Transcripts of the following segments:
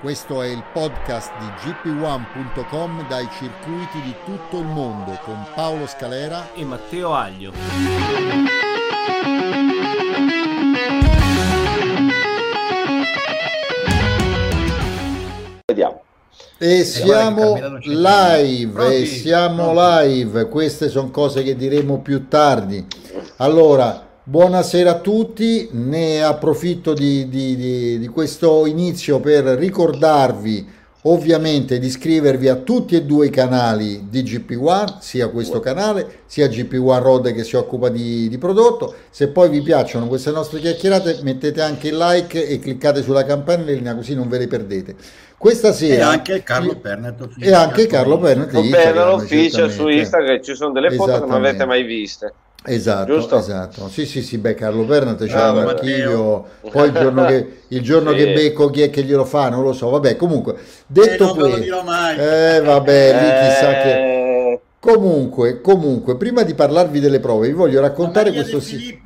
Questo è il podcast di gp1.com dai circuiti di tutto il mondo con Paolo Scalera e Matteo Aglio. Vediamo. E siamo live, e siamo live, queste sono cose che diremo più tardi. Allora, buonasera a tutti, ne approfitto di, di, di, di questo inizio per ricordarvi ovviamente di iscrivervi a tutti e due i canali di GP1, sia questo canale, sia GP1 Road che si occupa di, di, prodotto. Se poi vi piacciono queste nostre chiacchierate, mettete anche il like e cliccate sulla campanellina così non ve le perdete. Questa sera... E anche Carlo Pernet. E anche Carlo Pernet Official su Instagram, ci sono delle foto che non avete mai viste. Esatto, Giusto? esatto. Sì, sì, sì, beh, Carlo Pernat c'è un archivio, poi il giorno, che, il giorno sì. che becco chi è che glielo fa, non lo so, vabbè, comunque, detto eh, questo, eh, vabbè, lì chissà che... Eh. Comunque, comunque, prima di parlarvi delle prove, vi voglio raccontare questo si...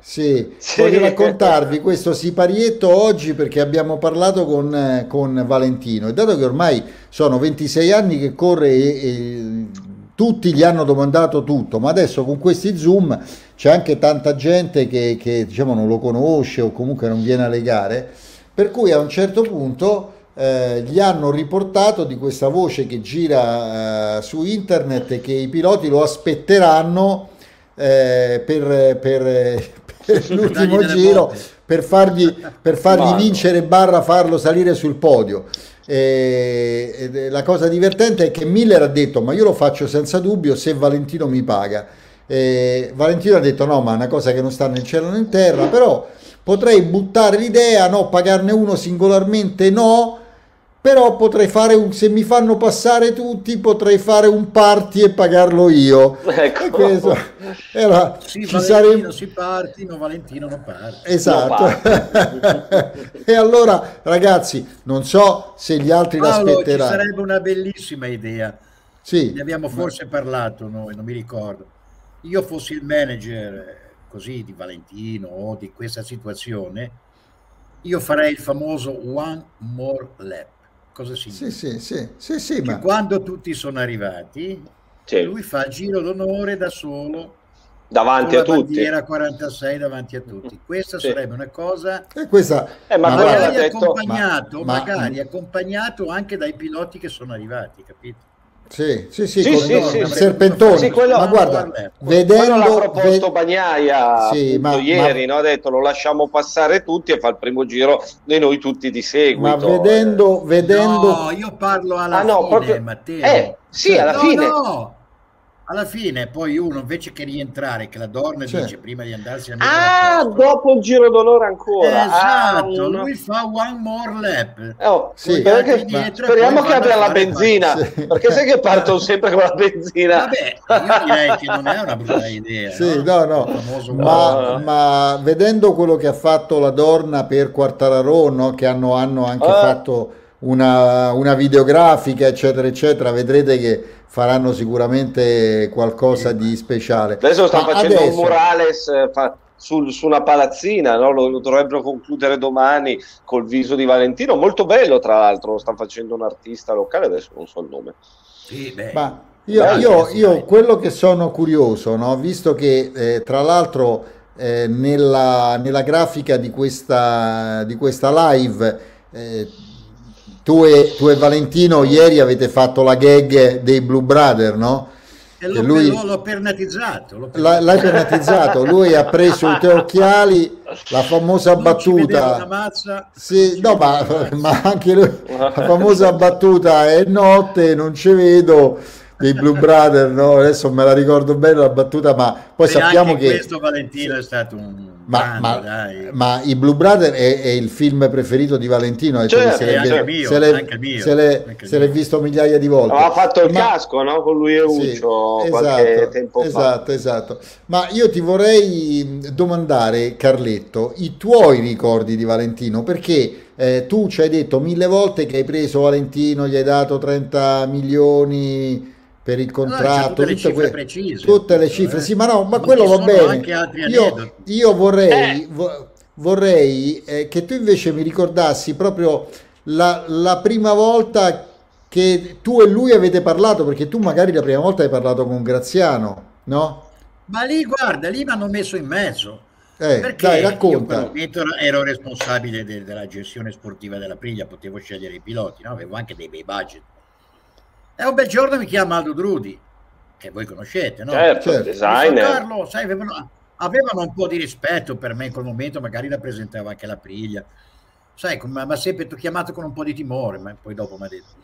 sì, sì. voglio raccontarvi questo siparietto oggi perché abbiamo parlato con, con Valentino e dato che ormai sono 26 anni che corre e, e tutti gli hanno domandato tutto, ma adesso con questi Zoom c'è anche tanta gente che, che diciamo, non lo conosce o comunque non viene alle gare, per cui a un certo punto eh, gli hanno riportato di questa voce che gira eh, su internet e che i piloti lo aspetteranno eh, per, per, per l'ultimo giro per fargli, per fargli vincere barra farlo salire sul podio. E, la cosa divertente è che Miller ha detto ma io lo faccio senza dubbio se Valentino mi paga. E Valentino ha detto no ma è una cosa che non sta in cielo né in terra, però potrei buttare l'idea, no, pagarne uno singolarmente no, però potrei fare un, se mi fanno passare tutti potrei fare un party e pagarlo io. Ecco. Questo, era, sì, ci Valentino si parti ma Valentino non parte esatto. E allora ragazzi non so se gli altri Paolo, l'aspetteranno. ci sarebbe una bellissima idea. Sì, ne abbiamo forse ma... parlato noi non mi ricordo. Io fossi il manager così di Valentino o di questa situazione io farei il famoso one more lap cosa significa? Sì, sì, sì, sì, sì ma... quando tutti sono arrivati, sì. lui fa il giro d'onore da solo davanti a tutti. Bandiera 46 davanti a tutti. Questa sì. sarebbe una cosa e questa eh, ma magari, accompagnato, ma, magari ma... accompagnato anche dai piloti che sono arrivati, capito? Sì, sì, sì, sì, sì, sì serpentone. Sì, quello, ma guarda, vedendo l'ha proposto ve... Bagnaia sì, ma, ieri, ma... no? ha detto lo lasciamo passare tutti e fa il primo giro e noi tutti di seguito. Ma vedendo, vedendo... No, io parlo alla ah, no, fine, proprio... Matteo. Eh, sì, alla no, fine. No alla fine poi uno invece che rientrare che la Dorna cioè. dice prima di andarsi a mettere ah dopo il giro d'onore ancora esatto ah, lui fa one more lap oh, sì, perché, speriamo che abbia la benzina sì. perché sai che partono sempre con la benzina vabbè io direi che non è una brutta idea sì, no? no, no. Ma, ma, vedendo quello che ha fatto la Dorna per Quartararo no? che hanno, hanno anche ah. fatto una, una videografica eccetera eccetera vedrete che faranno sicuramente qualcosa di speciale. Adesso stanno Ma facendo adesso... un murales eh, fa, sul, su una palazzina, no? lo, lo, dovrebbero concludere domani col viso di Valentino, molto bello tra l'altro, lo sta facendo un artista locale, adesso non so il nome. Sì, Ma io, io, io, quello che sono curioso, no? visto che eh, tra l'altro eh, nella, nella, grafica di questa, di questa live eh, tu e, tu e, Valentino ieri avete fatto la gag dei Blue Brother, no? E l'ho, lui, l'ho pernatizzato. L'ho pernatizzato. L'hai pernatizzato, lui ha preso i tuoi occhiali, la famosa non battuta. Sì, no, ma, ma, anche lui, la famosa battuta è notte, non ci vedo dei Blue Brother, no? Adesso me la ricordo bene la battuta, ma poi e sappiamo che questo Valentino è stato un ma, ma, ma, i Blue Brother è, è, il film preferito di Valentino, cioè, se, l'è, mio, se, l'è, se, l'è, se l'è visto migliaia di volte. Ha fatto il ma, casco no? con lui e Uccio sì, esatto, tempo esatto, fa. Esatto, Ma io ti vorrei domandare, Carletto, i tuoi ricordi di Valentino, perché eh, tu ci hai detto mille volte che hai preso Valentino, gli hai dato 30 milioni per il contratto, no, tutte, le precise, tutte le cifre, eh. sì, ma no, ma, ma quello va bene. Io, io, vorrei, eh. vorrei eh, che tu invece mi ricordassi proprio la, la, prima volta che tu e lui avete parlato, perché tu magari la prima volta hai parlato con Graziano, no? Ma lì, guarda, lì mi hanno messo in mezzo. Eh, perché dai, racconta. Io ero responsabile de, della gestione sportiva della Priglia, potevo scegliere i piloti, no? avevo anche dei bei budget e un bel giorno mi chiama Aldo Drudi, che voi conoscete, no? Certo, certo. designer. Carlo, sai, avevano, avevano, un po' di rispetto per me in quel momento, magari rappresentava anche la priglia. Sai, mi ha sempre chiamato con un po' di timore, ma poi dopo mi ha detto,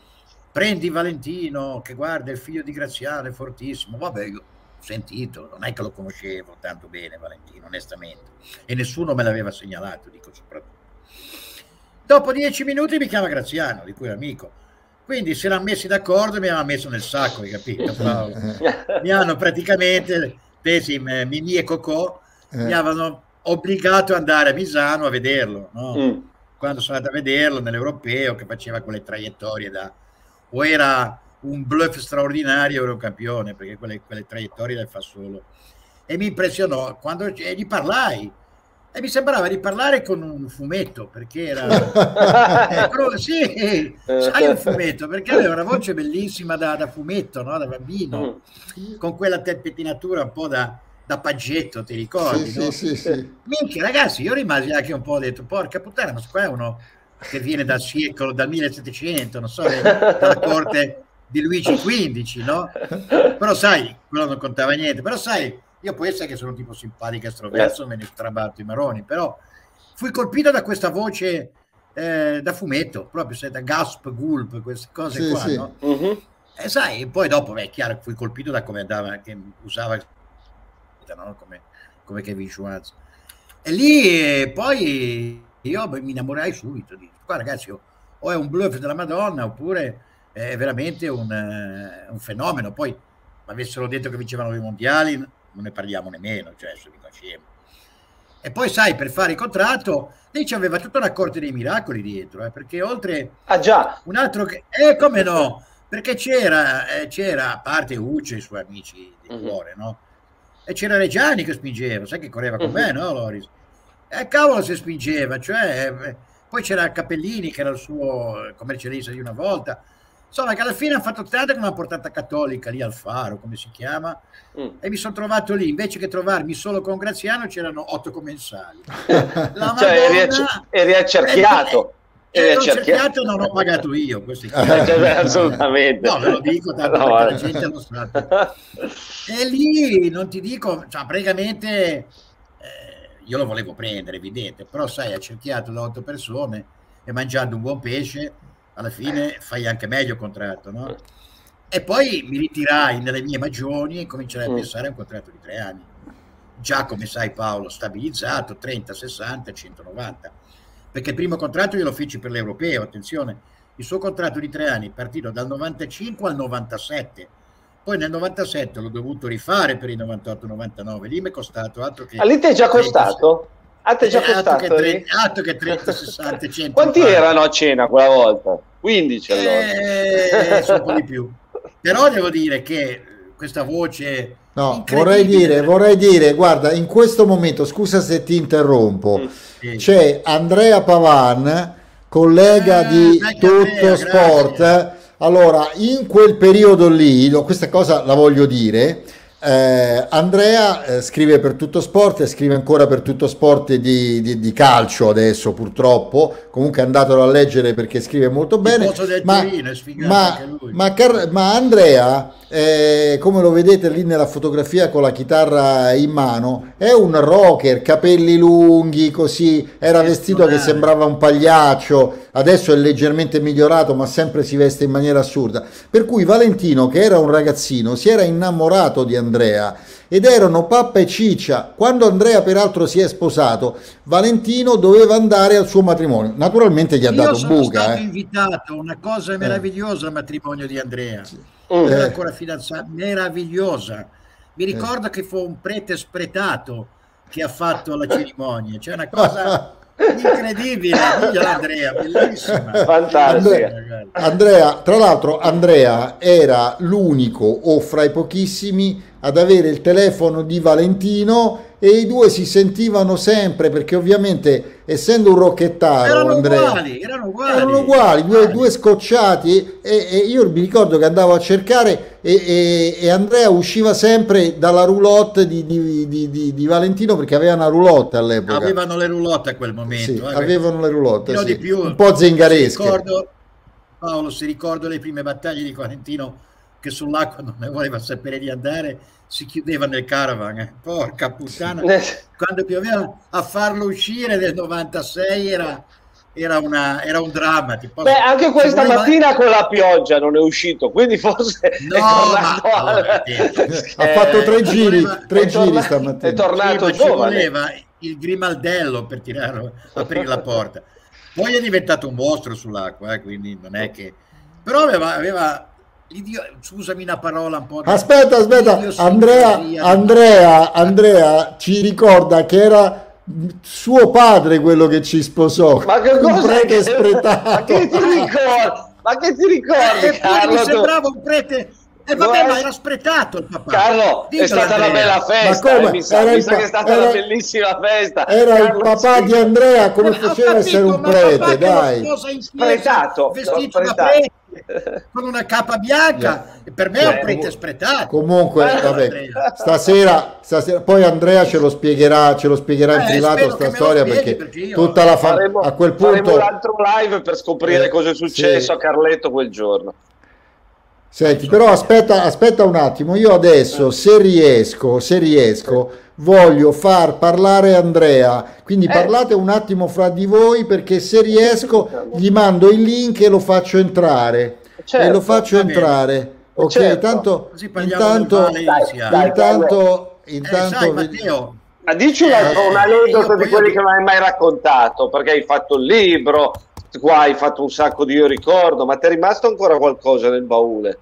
prendi Valentino, che guarda, il figlio di Graziano, è fortissimo. Vabbè, io ho sentito, non è che lo conoscevo tanto bene Valentino, onestamente. E nessuno me l'aveva segnalato, dico soprattutto. Dopo dieci minuti mi chiama Graziano, di cui è amico quindi si erano messi d'accordo e mi hanno messo nel sacco, hai capito Paolo? mi hanno praticamente, pesi Mimì e Cocò, eh. mi avevano obbligato ad andare a Misano a vederlo, no? mm. quando sono andato a vederlo nell'europeo che faceva quelle traiettorie da... o era un bluff straordinario era un campione, perché quelle, quelle traiettorie le fa solo. E mi impressionò quando gli parlai e mi sembrava di parlare con un fumetto perché era eh, sì, sai un fumetto perché aveva una voce bellissima da, da fumetto no? da bambino mm. con quella pettinatura un po' da, da paggetto ti ricordi sì, no? sì, sì, Minchia, ragazzi io rimasi anche un po' detto porca puttana ma qua è uno che viene dal secolo dal 1700 non so dalla corte di Luigi XV no? però sai quello non contava niente però sai io può essere che sono un tipo simpatico e estroverso, eh. me ne strabatto i maroni, però fui colpito da questa voce eh, da fumetto, proprio sai, da gasp, gulp, queste cose sì, qua, sì. no? uh-huh. E sai, poi dopo, beh, è chiaro, fui colpito da come andava, che usava no? come, come Kevin Schwartz. E lì eh, poi io beh, mi innamorai subito, di qua ragazzi, o, o è un bluff della Madonna oppure è veramente un, uh, un fenomeno. Poi mi avessero detto che vincevano i mondiali, non ne parliamo nemmeno, cioè se dico scemo. E poi sai, per fare il contratto, lei ci aveva tutta una corte dei miracoli dietro, eh, perché oltre ah, già. un altro che... Eh, come no? Perché c'era, eh, c'era a parte Uccio e i suoi amici di uh-huh. cuore, no? E c'era Reggiani che spingeva, sai che correva con uh-huh. me, no, Loris? E eh, cavolo se spingeva, cioè... Eh, poi c'era Capellini che era il suo commercialista di una volta, Insomma, che alla fine hanno fatto tanto con una portata cattolica lì al faro, come si chiama, mm. e mi sono trovato lì, invece che trovarmi solo con Graziano, c'erano otto commensali. La cioè, Madonna, eri, accerchiato. E eri accerchiato non ho pagato io, questi cioè, assolutamente. No, ve lo dico, tanto no, la gente lo sa. e lì, non ti dico, cioè, praticamente eh, io lo volevo prendere, evidente, però sai, accerchiato da otto persone e mangiando un buon pesce alla fine fai anche meglio il contratto, no? E poi mi ritirai nelle mie magioni e comincerai a mm. pensare a un contratto di tre anni. Già come sai Paolo, stabilizzato 30, 60, 190. Perché il primo contratto io lo feci per l'europeo, attenzione, il suo contratto di tre anni è partito dal 95 al 97. Poi nel 97 l'ho dovuto rifare per il 98-99, lì mi è costato altro che... Ah, lì ti è già costato? Ah, ti è già eh, costato? Altro che, 30, altro che 30, 60, 100. Quanti erano a cena quella volta? 15 allora. Eh, un po' di più. Però devo dire che questa voce... No, vorrei dire, vorrei dire, guarda, in questo momento, scusa se ti interrompo, mm. sì. c'è Andrea Pavan, collega eh, di Tutto Andrea, Sport. Grazie. Allora, in quel periodo lì, questa cosa la voglio dire, eh, Andrea eh, scrive per Tutto Sport e scrive ancora per Tutto Sport di, di, di, calcio adesso purtroppo, comunque andatelo a leggere perché scrive molto bene, ma, ma, ma, ma, Andrea eh, come lo vedete lì nella fotografia con la chitarra in mano, è un rocker, capelli lunghi, così, era vestito che sembrava un pagliaccio, adesso è leggermente migliorato, ma sempre si veste in maniera assurda. Per cui Valentino, che era un ragazzino, si era innamorato di Andrea ed erano pappa e ciccia. Quando Andrea peraltro si è sposato, Valentino doveva andare al suo matrimonio. Naturalmente gli ha Io dato sono buca. stato eh. invitato, una cosa Eh. meravigliosa al matrimonio di Andrea. Mm. Era Eh. ancora fidanzato, meravigliosa. Mi ricordo che fu un prete spretato che ha fatto la cerimonia, c'è una cosa incredibile, diglielo Andrea, bellissima. Fantastica. Ragazzi. Andrea, tra l'altro Andrea era l'unico o fra i pochissimi ad avere il telefono di Valentino e i due si sentivano sempre perché ovviamente essendo un rocchettaro Erano Andrea uguali, erano uguali. erano uguali, due, due scocciati e, e io mi ricordo che andavo a cercare e, e- e Andrea usciva sempre dalla roulotte di, di- di- di- Valentino perché aveva una roulotte all'epoca. Avevano le roulotte a quel Sì, momento. eh. avevano le roulotte, sì. più. un po' zingaresche. Si ricordo, Paolo, si ricordo le prime battaglie di Valentino che sull'acqua non ne voleva sapere di andare, si chiudeva nel caravan. eh. Porca puttana. Quando pioveva a farlo uscire nel 96 era, era, una, era un dramma. posso- Beh, anche questa voleva- mattina con la pioggia non è uscito, quindi forse No, ma- al- allora, ha fatto tre Eh, giri, voleva- tre giri torna- stamattina. È tornato Sì, voleva il grimaldello per tirarlo, aprire la porta. Poi è diventato un mostro sull'acqua, eh, quindi non è che... Però aveva... aveva Scusami una parola un po'... Aspetta, aspetta, Andrea, Andrea, Andrea ci ricorda che era suo padre quello che ci sposò. Ma che un cosa? prete Ma spretato. che ti ricordi? Ma che ti ricordi, Eppure mi Carlo? tu? sembrava un prete... E vabbè, No, ma è- era spretato il papà. Carlo, è Diglielo, stata una Andrea. bella festa, Ma come? eh, mi sa, Era mi il sa pa- che è stata era- una bellissima festa. Era il Carlo, papà sì. di Andrea, come Ho faceva a capito, essere un ma prete, dai. chiesa, Spretato, vestito da prete, con una capa bianca. E per me è un prete spretato. Comunque, Eh, vabbè, stasera, stasera, poi Andrea ce lo spiegherà, ce lo spiegherà in Eh, privato spero sta storia perché, perché io- tutta la famiglia Faremo, a quel faremo punto un altro live per scoprire Eh, cosa è successo sì. a Carletto quel giorno. Senti, però aspetta, aspetta un attimo, io adesso se riesco, se riesco, voglio far parlare Andrea, quindi Eh. parlate un attimo fra di voi perché se riesco gli mando il link e lo faccio entrare. Certo, e lo faccio va bene. entrare. Ok, Certo. intanto, Così parliamo intanto. Dai, intanto, Eh, intanto, sai, vedi- Matteo, Ma dici un, altro- Eh, un aneddoto di quelli che non hai mai raccontato, perché hai fatto il libro, qua hai fatto un sacco di io ricordo, ma ti è rimasto ancora qualcosa nel baule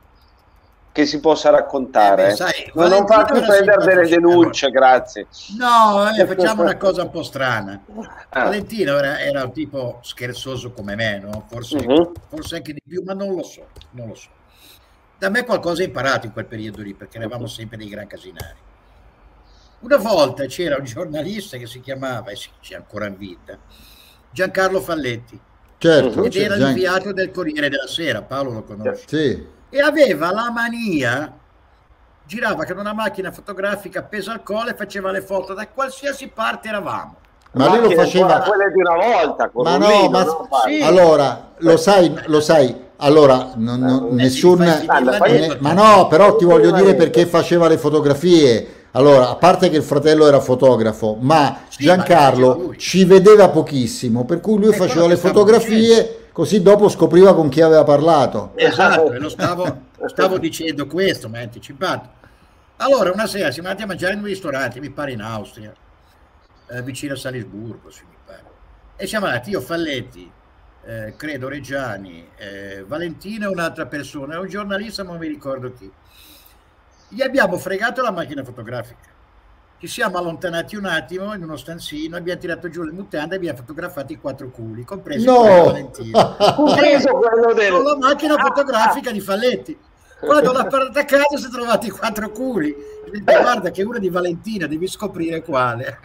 che si possa raccontare? Eh, beh, sai, non, non farti prendere delle denunce, grazie. No, eh, facciamo una cosa un po' strana. Ah. Valentino era, era un tipo scherzoso come me, no? forse, Mhm. forse anche di più, ma non lo so, non lo so. Da me qualcosa ha imparato in quel periodo lì, perché eravamo sempre dei gran casinari. Una volta c'era un giornalista che si chiamava, e si- c'è ancora in vita, Giancarlo Falletti, certo, ed era già- l'inviato del Corriere della Sera, Paolo lo conosce. sì. E aveva la mania girava con una macchina fotografica appesa al collo e faceva le foto da qualsiasi parte eravamo ma lui lo faceva... quelle di una volta, con Ma un no, vino, ma no? Sì. allora lo sai, lo sai, allora non- non- nessun ne- ma no, però ti voglio dire perché faceva le fotografie. Allora, a parte che il fratello era fotografo, ma Giancarlo ci vedeva pochissimo, per cui lui faceva le fotografie, così dopo scopriva con chi aveva parlato. esatto e lo stavo, stavo dicendo questo mi ha anticipato allora una sera siamo andati a mangiare in un ristorante mi pare in Austria eh, vicino a Salisburgo sì, mi pare. e siamo andati io Falletti eh, credo Reggiani eh, Valentino e un'altra persona un giornalista ma non mi ricordo chi gli abbiamo fregato la macchina fotografica ci siamo allontanati un attimo in uno stanzino abbiamo tirato giù le mutande e abbiamo fotografato i quattro culi compresi No! quello Valentino Compreso quello del... con la macchina fotografica di Falletti. Quando l'ha portata a casa si è trovati i quattro culi. Detto, guarda che uno di Valentina, devi scoprire quale.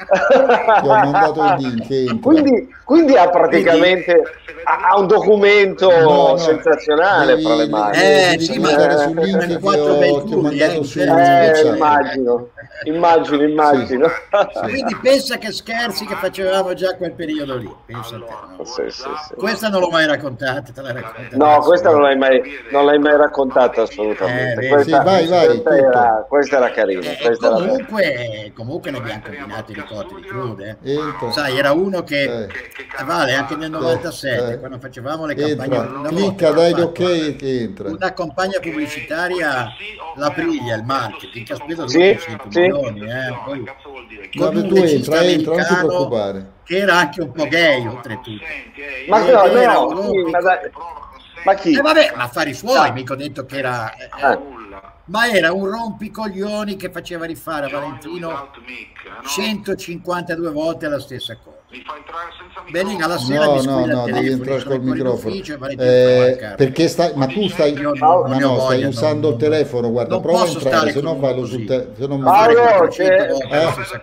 Ti ho mandato il link. quindi, quindi ha praticamente ha ha un documento No, no, sensazionale devi- fra le mani. Eh, devi sì, ma- sul link eh, che quattro ho- ti ho mandato eh, su eh, Eh, immagino, immagino, immagino. Quindi pensa che scherzi che facevamo già a quel periodo lì. Pensa a te, no? Sì, sì, sì. Questa non l'ho mai raccontata, te la racconto. No, questa non l'hai mai, non l'hai mai raccontata assolutamente. assolutamente. Eh, questa, sì, vai, vai, questa, era, questa, era, carina. Eh, comunque, comunque ne abbiamo combinate di cotte di crude. Eh. Sai, era uno che eh. vale anche nel 97, eh. quando facevamo le campagne. Clicca, dai l'ok che entra. Una campagna pubblicitaria, la priglia, il marketing, che ha speso 200 sì, milioni. Eh. Poi, con tu entra, entra, non ti preoccupare. Che era anche un po' gay, oltretutto. Ma no, no, sì, ma chi? Eh, vabbè, ma affari suoi, mica ho detto che era... Eh, ah. Ma era un rompicoglioni che faceva rifare a Valentino 152 volte la stessa cosa mi fa entrare senza microfono. Belling alla sera no, mi no, no, devi entrare col microfono. Eh, perché stai, ma tu stai, no, no, ma no, stai voglia, usando il telefono, guarda, prova a entrare, se no fallo sul telefono. Se non allora, cioè,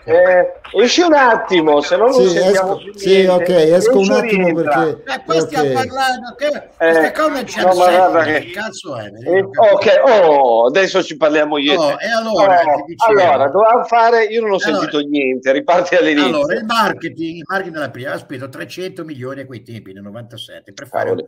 eh, esci un attimo, se no non sì, esco, sì, ok, esco un attimo perché... Eh, poi stiamo parlando, che eh, questa cosa c'è no, ma cazzo è? Eh, ok, oh, adesso ci parliamo io. Oh, e allora, allora, dovevamo fare, io non ho sentito niente, riparti all'inizio. Allora, il marketing, marketing della prima ha speso 300 milioni a quei tempi nel 97 per fare un,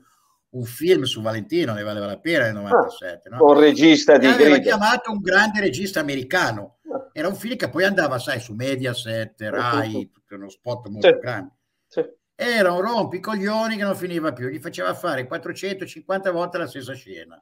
un film su Valentino ne valeva la pena nel 97 ah, no? un regista di aveva chiamato un grande regista americano ah. era un film che poi andava sai su Mediaset Rai tutto uno spot molto sì. grande sì. era un rompicoglioni che non finiva più gli faceva fare 450 volte la stessa scena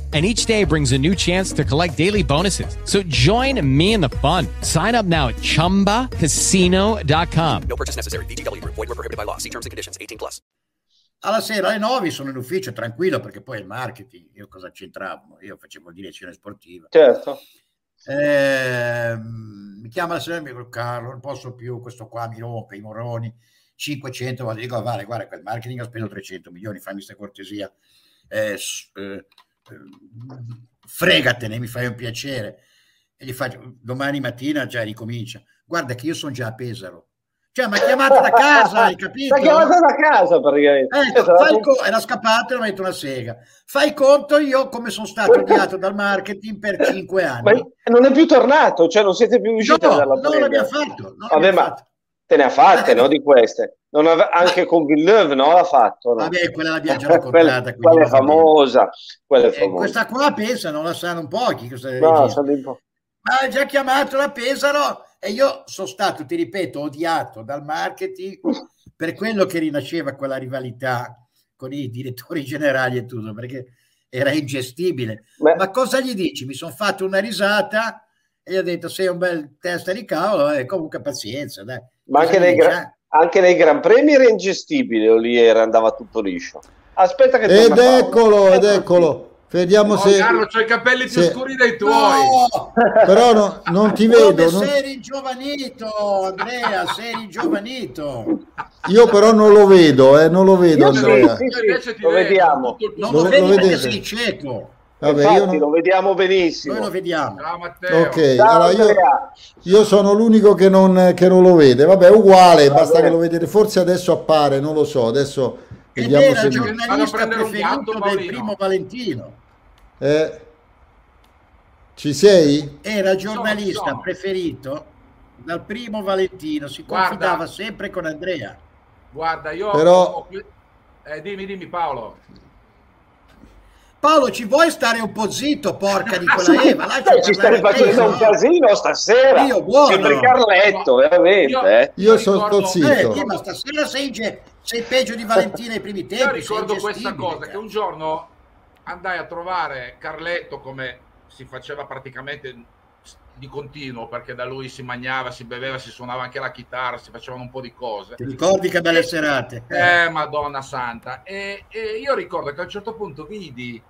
and each day brings a new chance to collect daily bonuses. So join me in the fun. Sign up now at ChumbaCasino.com. No purchase necessary. BGW. Void were prohibited by law. See terms and conditions. 18 plus. Alla sera alle 9 sono in ufficio tranquillo perché poi il marketing, io cosa c'entravo? Io facevo direzione sportiva. Certo. Eh, mi chiama la sera e mi dico Carlo, non posso più, questo qua mi rompe i moroni, 500, ma dico vale, guarda, quel marketing ha speso 300 milioni, fammi questa cortesia. Eh, eh, fregatene, mi fai un piacere. E gli faccio, domani mattina già ricomincia. Guarda che io sono già a Pesaro. Cioè, mi ha chiamato da casa, hai capito? Mi ha chiamato da casa, praticamente. Ecco, fai co- era scappato e ha detto una sega. Fai conto io come sono stato odiato dal marketing per cinque anni. Ma non è più tornato, cioè non siete più riusciti no, a darla Non l'abbiamo fatto. Non Vabbè, ma fatto. Te ne ha fatte, eh, no, di queste? Ave- anche con Villeneuve no? l'ha fatto. No? Vabbè, quella l'abbiamo già raccontata. quella, è famosa. Quella è eh, famosa. questa qua pensa, non la sanno pochi. No, sanno un po'. Ma ha già chiamato la Pesaro e io sono stato, ti ripeto, odiato dal marketing per quello che rinasceva quella rivalità con i direttori generali e tutto, perché era ingestibile. Beh. Ma cosa gli dici? Mi sono fatto una risata e gli ho detto sei un bel testa di cavolo e comunque pazienza. Dai. Ma anche nei, gra- anche nei, Gran Premi era ingestibile o lì era, andava tutto liscio? Aspetta che... Ed eccolo, ed eccolo. Vediamo no, se. Carlo, c'ho i capelli più se... scuri dei tuoi. No! Però no, non ti vedo. Non... Sei ringiovanito, Andrea, sei ringiovanito. Io però non lo vedo, eh, non lo vedo, Andrea. Sì, sì, sì, lo vediamo. Non lo, lo vedi lo perché sei cieco. Vabbè, Infatti, io non... lo vediamo benissimo. Noi lo vediamo. Ciao Matteo. Ok, Ciao, allora io, io, sono l'unico che non, che non, lo vede. Vabbè, uguale, Vabbè. basta che lo vedete. Forse adesso appare, non lo so. Adesso Ed vediamo era se... il giornalista preferito del primo Valentino. Eh, ci sei? Era giornalista sono, sono. preferito dal primo Valentino, si confidava guarda, sempre con Andrea. Guarda, io... Però... Eh, dimmi, dimmi Paolo. Paolo, ci vuoi stare un po' zitto, porca di quella Eva? Lascia ci stai facendo un casino stasera. Io buono. Sembri Carletto, veramente. Io, eh. io sono zitto. Eh, ma stasera sei, sei, peggio di Valentina ai primi tempi. Io ricordo questa cosa, che un giorno andai a trovare Carletto come si faceva praticamente di continuo perché da lui si mangiava, si beveva, si suonava anche la chitarra, si facevano un po' di cose. Ti ricordi che belle serate? Eh, Madonna Santa. E, e io ricordo che a un certo punto vidi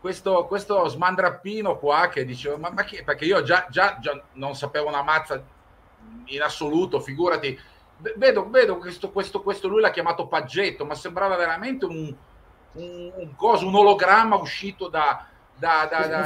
questo, questo smandrappino qua che dicevo, ma, ma chi? Perché io già, già, già, non sapevo una mazza in assoluto, figurati. Vedo, vedo questo, questo, questo, lui l'ha chiamato Paggetto, ma sembrava veramente un, un, un coso, un ologramma uscito da, da, da, da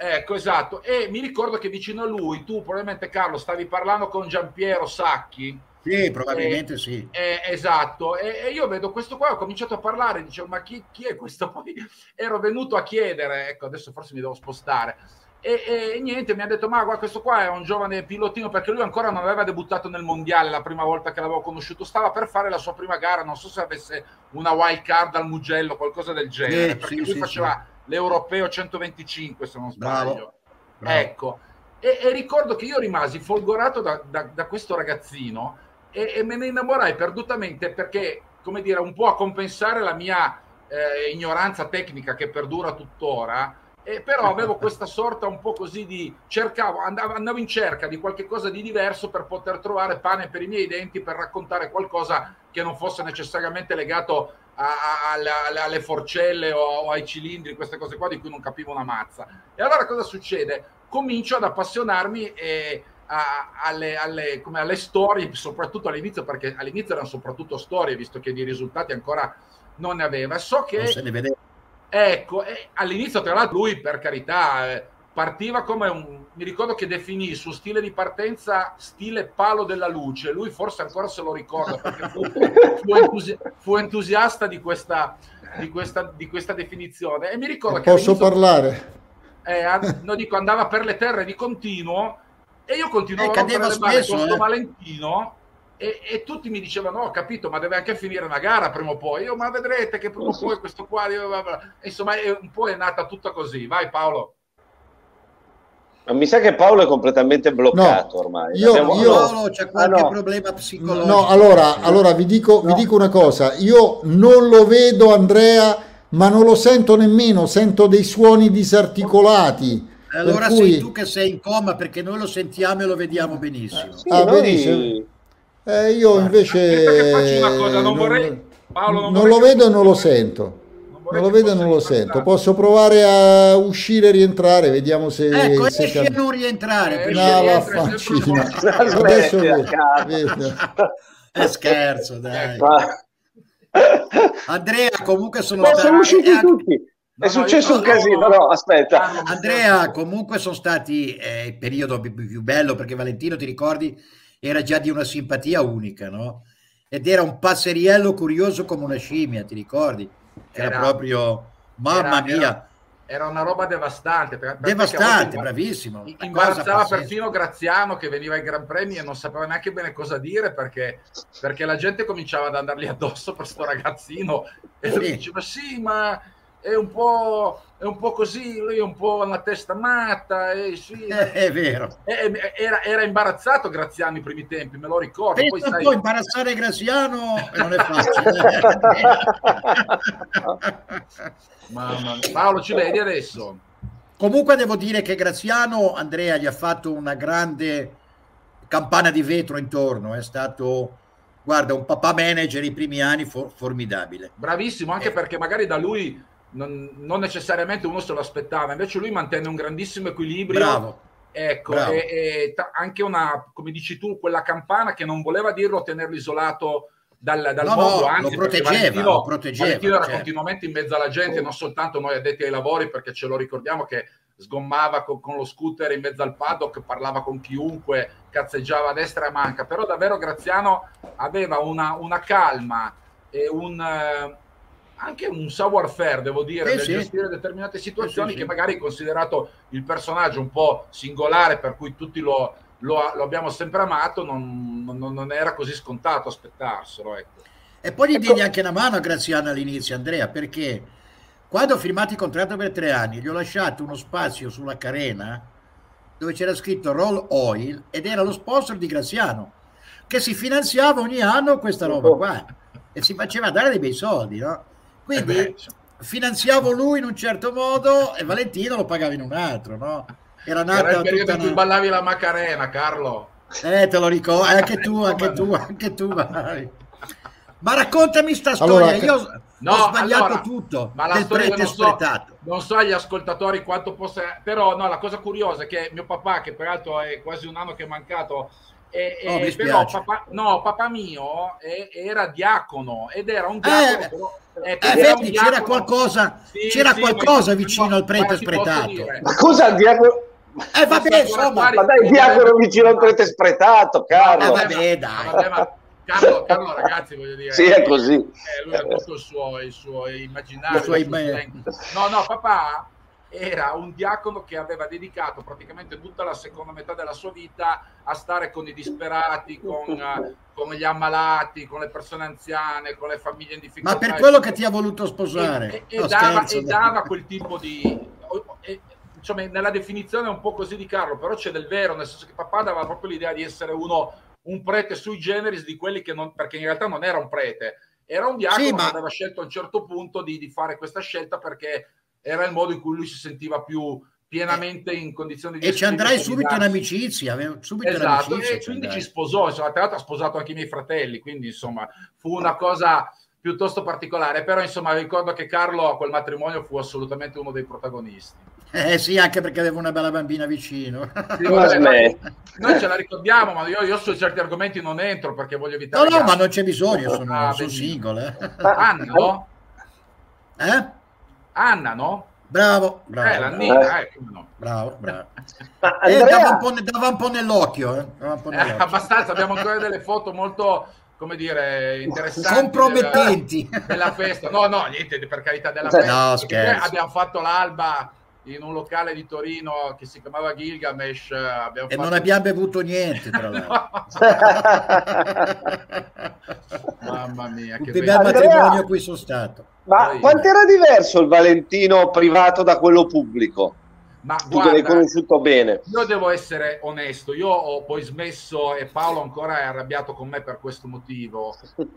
Ecco, esatto. E mi ricordo che vicino a lui, tu probabilmente Carlo, stavi parlando con Giampiero Sacchi. Sì, probabilmente e, sì. Eh, esatto. E, e, io vedo questo qua, ho cominciato a parlare, dicevo, ma chi, chi, è questo? Poi ero venuto a chiedere, ecco, adesso forse mi devo spostare. E, e, niente, mi ha detto, ma guarda, questo qua è un giovane pilotino, perché lui ancora non aveva debuttato nel mondiale la prima volta che l'avevo conosciuto, stava per fare la sua prima gara, non so se avesse una wild card al Mugello, qualcosa del genere, eh, perché sì, lui sì, faceva... Sì l'Europeo 125 se non sbaglio. Bravo, bravo. Ecco, e, e, ricordo che io rimasi folgorato da, da, da questo ragazzino e, e, me ne innamorai perdutamente perché, come dire, un po' a compensare la mia eh, ignoranza tecnica che perdura tuttora, eh, però avevo questa sorta un po' così di cercavo, andavo, andavo, in cerca di qualche cosa di diverso per poter trovare pane per i miei denti, per raccontare qualcosa che non fosse necessariamente legato a, a, alle forcelle o, o, ai cilindri, queste cose qua di cui non capivo una mazza. E allora cosa succede? Comincio ad appassionarmi eh, a, alle, alle, come alle storie, soprattutto all'inizio, perché all'inizio erano soprattutto storie, visto che di risultati ancora non ne aveva. So che... Non se ne vedeva. Ecco, all'inizio tra l'altro lui, per carità... Partiva come un mi ricordo che definì il suo stile di partenza stile palo della luce lui forse ancora se lo ricorda perché fu, fu, entusi- fu entusiasta di questa, di, questa, di questa, definizione e mi ricordo che posso parlare eh, no, dico, andava per le terre di continuo e io continuavo eh, a rompere le balle con eh. Valentino e, e, tutti mi dicevano: Ho capito, ma deve anche finire una gara prima o poi. Io, ma vedrete che prima o poi questo qua. Insomma, un po' è nata tutta così. Vai, Paolo. Ma mi sa che Paolo è completamente bloccato no, ormai. Io, Abbiamo... io... Paolo c'è qualche ah, no. problema psicologico. No, allora, allora vi, dico, no. vi dico una cosa. Io non lo vedo, Andrea, ma non lo sento nemmeno. Sento dei suoni disarticolati. Allora cui... sei tu che sei in coma perché noi lo sentiamo e lo vediamo benissimo. Sì, ah, noi... benissimo. Eh, io invece... Cosa, non, vorrei... Paolo, non, non lo vedo e non lo sento non lo vedo e non lo sento. Posso provare a uscire e rientrare, vediamo se... Ecco, se esci non rientrare. Eh, no, vaffancino. Adesso vedo. È scherzo, dai. Andrea, comunque sono Ma sono usciti eh, tutti. È no, successo un casino, no, aspetta. Andrea, comunque sono stati eh, il periodo più, più bello perché Valentino, ti ricordi, era già di una simpatia unica, no? Ed era un passeriello curioso come una scimmia, ti ricordi? Era, era proprio, mamma era, mia. Era, una roba devastante. Per, devastante, bravissimo. Imbarazzava perfino Graziano che veniva ai Gran Premi e non sapeva neanche bene cosa dire perché, perché la gente cominciava ad andargli addosso per sto ragazzino e sì. lui diceva sì, ma è un po', è un po' così, lui è un po' una testa matta. Eh, sì. è vero. Era, era, imbarazzato Graziano i primi tempi, me lo ricordo. Poi, sai... poi imbarazzare Graziano non è facile. Mamma, Paolo, ci vedi adesso? Comunque devo dire che Graziano, Andrea, gli ha fatto una grande campana di vetro intorno, è stato guarda, un papà manager i primi anni for- formidabile. Bravissimo, anche eh. perché magari da lui non, non, necessariamente uno se lo aspettava, invece lui mantenne un grandissimo equilibrio. Bravo. Ecco, Bravo. E, e t- anche una, come dici tu, quella campana che non voleva dirlo tenerlo isolato dal, dal no, mondo, no, anzi, lo proteggeva, Valentino, lo proteggeva, Valentino era certo. continuamente in mezzo alla gente, non soltanto noi addetti ai lavori, perché ce lo ricordiamo che sgommava con, con, lo scooter in mezzo al paddock, parlava con chiunque, cazzeggiava a destra e a manca, però davvero Graziano aveva una, una calma e un, eh, anche un savoir-faire, devo dire, eh nel sì. gestire determinate situazioni eh sì, che magari considerato il personaggio un po' singolare, per cui tutti lo, lo, lo abbiamo sempre amato, non, non, non, era così scontato aspettarselo. Ecco. E poi gli ecco. diedi anche una mano a Graziano all'inizio, Andrea, perché quando ho firmato il contratto per tre anni, gli ho lasciato uno spazio sulla carena dove c'era scritto Roll Oil ed era lo sponsor di Graziano, che si finanziava ogni anno questa roba qua e si faceva dare dei bei soldi, no? Quindi eh finanziavo lui in un certo modo e Valentino lo pagava in un altro, no? Era nata Era il periodo in cui una... ballavi la Macarena, Carlo. Eh, te lo ricordo, anche tu, anche tu, anche tu. Vai. Ma raccontami sta storia, allora, io no, ho sbagliato allora, tutto ma la storia non so, non so agli ascoltatori quanto possa però no, la cosa curiosa è che mio papà che peraltro è quasi un anno che è mancato E, oh, e, però papà, no, papà mio è, era diacono ed era un diacono. Eh, però, eh, eh, vedi, c'era qualcosa, sì, c'era sì, qualcosa vicino al prete spretato. Ma cosa il diacono? Eh vabbè, insomma, ma dai, il diacono vicino al prete spretato, Carlo. Eh, vabbè, dai. Vabbè, ma Carlo, Carlo, ragazzi, voglio dire. Sì, è così. Eh, lui ha tutto il suo, il suo immaginario. Il suo no, no, papà era un diacono che aveva dedicato praticamente tutta la seconda metà della sua vita a stare con i disperati, con, con gli ammalati, con le persone anziane, con le famiglie in difficoltà. Ma per quello che ti ha voluto sposare. E, e, no, dava, scherzo, e dava, quel tipo di... E, insomma, nella definizione è un po' così di Carlo, però c'è del vero, nel senso che papà dava proprio l'idea di essere uno, un prete sui generis di quelli che non... perché in realtà non era un prete, era un diacono sì, ma... che aveva scelto a un certo punto di, di fare questa scelta perché era il modo in cui lui si sentiva più pienamente in condizioni di e ci andrai subito in amicizia subito esatto, in amicizia e quindi ci sposò insomma, tra l'altro ha sposato anche i miei fratelli quindi insomma fu una cosa piuttosto particolare. Però insomma ricordo che Carlo a quel matrimonio fu assolutamente uno dei protagonisti. Eh sì anche perché aveva una bella bambina vicino. Sì, vabbè, noi, noi, ce la ricordiamo ma io, io, su certi argomenti non entro perché voglio evitare no no ma non c'è bisogno sono, ah, sono single eh. Anna no? eh? Anna, no? Bravo, bravo. Eh, l'Annina, eh, no. Bravo, bravo. Eh, dava, un po', dava, un po', nell'occhio. Eh. Un po nell'occhio. Eh, abbastanza, abbiamo ancora delle foto molto, come dire, interessanti. Compromettenti. Della, della festa. No, no, niente, per carità della festa. No, scherzo. Abbiamo fatto l'alba in un locale di Torino che si chiamava Gilgamesh. Abbiamo e fatto... non abbiamo bevuto niente, tra l'altro. Mamma mia, che bel matrimonio qui sono stato. Ma quanto era diverso il Valentino privato da quello pubblico? Ma tu guarda, l'hai conosciuto bene. Io devo essere onesto, io ho poi smesso e Paolo ancora è arrabbiato con me per questo motivo.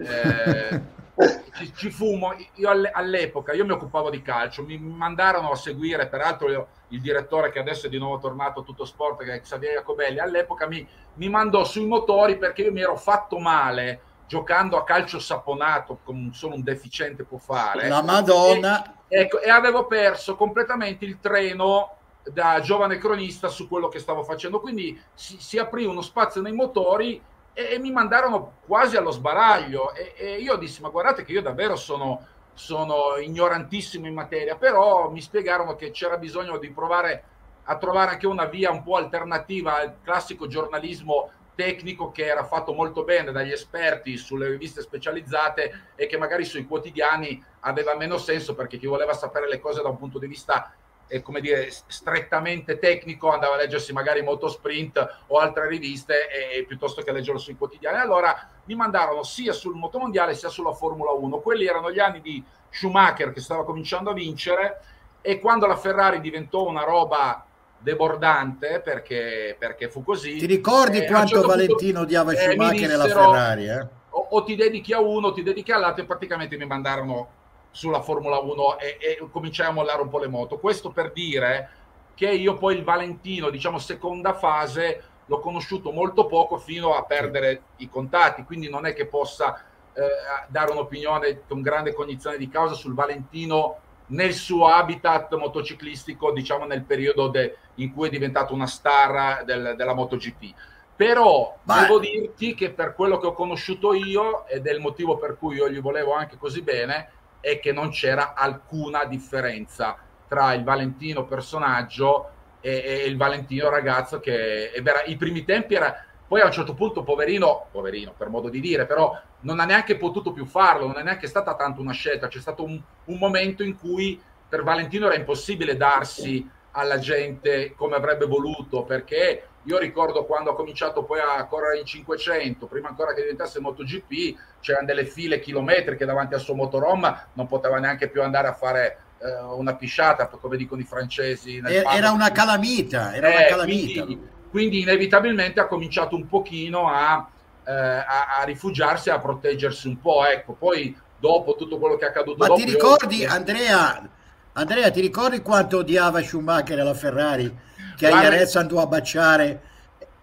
Eh, ci, ci fumo, io all'epoca, io mi occupavo di calcio, mi mandarono a seguire, peraltro io, il direttore che adesso è di nuovo tornato a tutto sport, che è Xavier Jacobelli, all'epoca mi, mi mandò sui motori perché io mi ero fatto male giocando a calcio saponato come solo un deficiente può fare. La Madonna! E, ecco, e avevo perso completamente il treno da giovane cronista su quello che stavo facendo. Quindi si, si aprì uno spazio nei motori e, e mi mandarono quasi allo sbaraglio. E, e, io dissi: Ma guardate che io davvero sono, sono ignorantissimo in materia, però mi spiegarono che c'era bisogno di provare a trovare anche una via un po' alternativa al classico giornalismo tecnico che era fatto molto bene dagli esperti sulle riviste specializzate e che magari sui quotidiani aveva meno senso perché chi voleva sapere le cose da un punto di vista eh, come dire, strettamente tecnico andava a leggersi magari Motosprint o altre riviste e, e, piuttosto che leggerlo sui quotidiani. Allora mi mandarono sia sul motomondiale sia sulla Formula 1. Quelli erano gli anni di Schumacher che stava cominciando a vincere e quando la Ferrari diventò una roba debordante perché, perché fu così. Ti ricordi eh, quanto certo Valentino punto, odiava eh, Schumacher e la Ferrari? Eh? O, o, ti dedichi a uno, o ti dedichi all'altro e praticamente mi mandarono sulla Formula 1 e, e cominciai a mollare un po' le moto. Questo per dire che io poi il Valentino, diciamo seconda fase, l'ho conosciuto molto poco fino a perdere i contatti, quindi non è che possa eh, dare un'opinione con grande cognizione di causa sul Valentino nel suo habitat motociclistico, diciamo nel periodo de, in cui è diventato una star del, della MotoGP. Però Beh. devo dirti che per quello che ho conosciuto io, ed è il motivo per cui io gli volevo anche così bene, è che non c'era alcuna differenza tra il Valentino personaggio e, e il Valentino ragazzo che era, i primi tempi era poi a un certo punto poverino, poverino per modo di dire, però non ha neanche potuto più farlo, non è neanche stata tanto una scelta, c'è stato un, un momento in cui per Valentino era impossibile darsi alla gente come avrebbe voluto, perché io ricordo quando ha cominciato poi a correre in 500, prima ancora che diventasse MotoGP, c'erano delle file chilometriche davanti al suo motorhome, non poteva neanche più andare a fare eh, una pisciata, come dicono i francesi. era una calamita, era eh, una calamita. Quindi, quindi, inevitabilmente ha cominciato un pochino a, eh, a, a, rifugiarsi, a proteggersi un po'. Ecco, poi dopo tutto quello che è accaduto... Ma dopo, ti ricordi, io... Andrea, Andrea, ti ricordi quanto odiava Schumacher alla Ferrari? che a Jerez andò a baciare,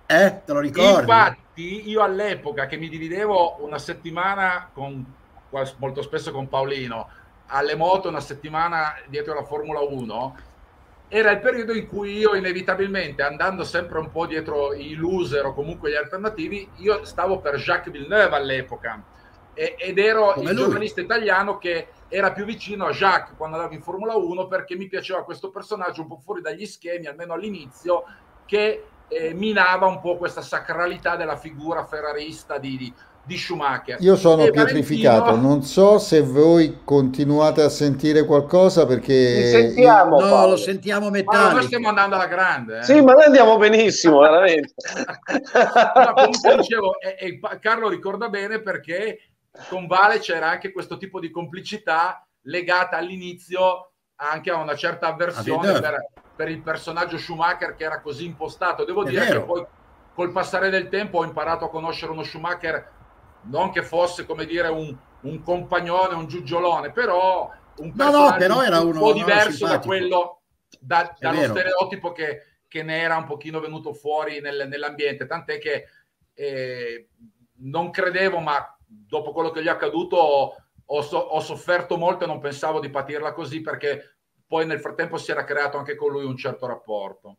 eh? Te lo ricordi? Infatti, io all'epoca che mi dividevo una settimana con, molto spesso con Paolino, alle moto una settimana dietro la Formula 1, era il periodo in cui io inevitabilmente, andando sempre un po' dietro i loser o comunque gli alternativi, io stavo per Jacques Villeneuve all'epoca ed ero Come il lui. giornalista italiano che era più vicino a Jacques quando andavo in Formula 1 perché mi piaceva questo personaggio un po' fuori dagli schemi, almeno all'inizio, che eh, minava un po' questa sacralità della figura ferrarista di, di, di Schumacher. Io sono e pietrificato, Valentino... non so se voi continuate a sentire qualcosa perché... sentiamo, no, Paolo. lo sentiamo metallico. noi stiamo andando alla grande. Eh. Sì, ma noi andiamo benissimo, veramente. no, comunque dicevo, e, e Carlo ricorda bene perché con Vale c'era anche questo tipo di complicità legata all'inizio anche a una certa avversione per, per, il personaggio Schumacher che era così impostato. Devo È dire vero. che poi col passare del tempo ho imparato a conoscere uno Schumacher non che fosse come dire un, un compagnone, un giugiolone, però un personaggio no, no, però era un po' diverso da quello da, dallo stereotipo che, che, ne era un pochino venuto fuori nel, nell'ambiente, tant'è che eh, non credevo, ma dopo quello che gli è accaduto ho, so, ho sofferto molto e non pensavo di patirla così perché poi nel frattempo si era creato anche con lui un certo rapporto.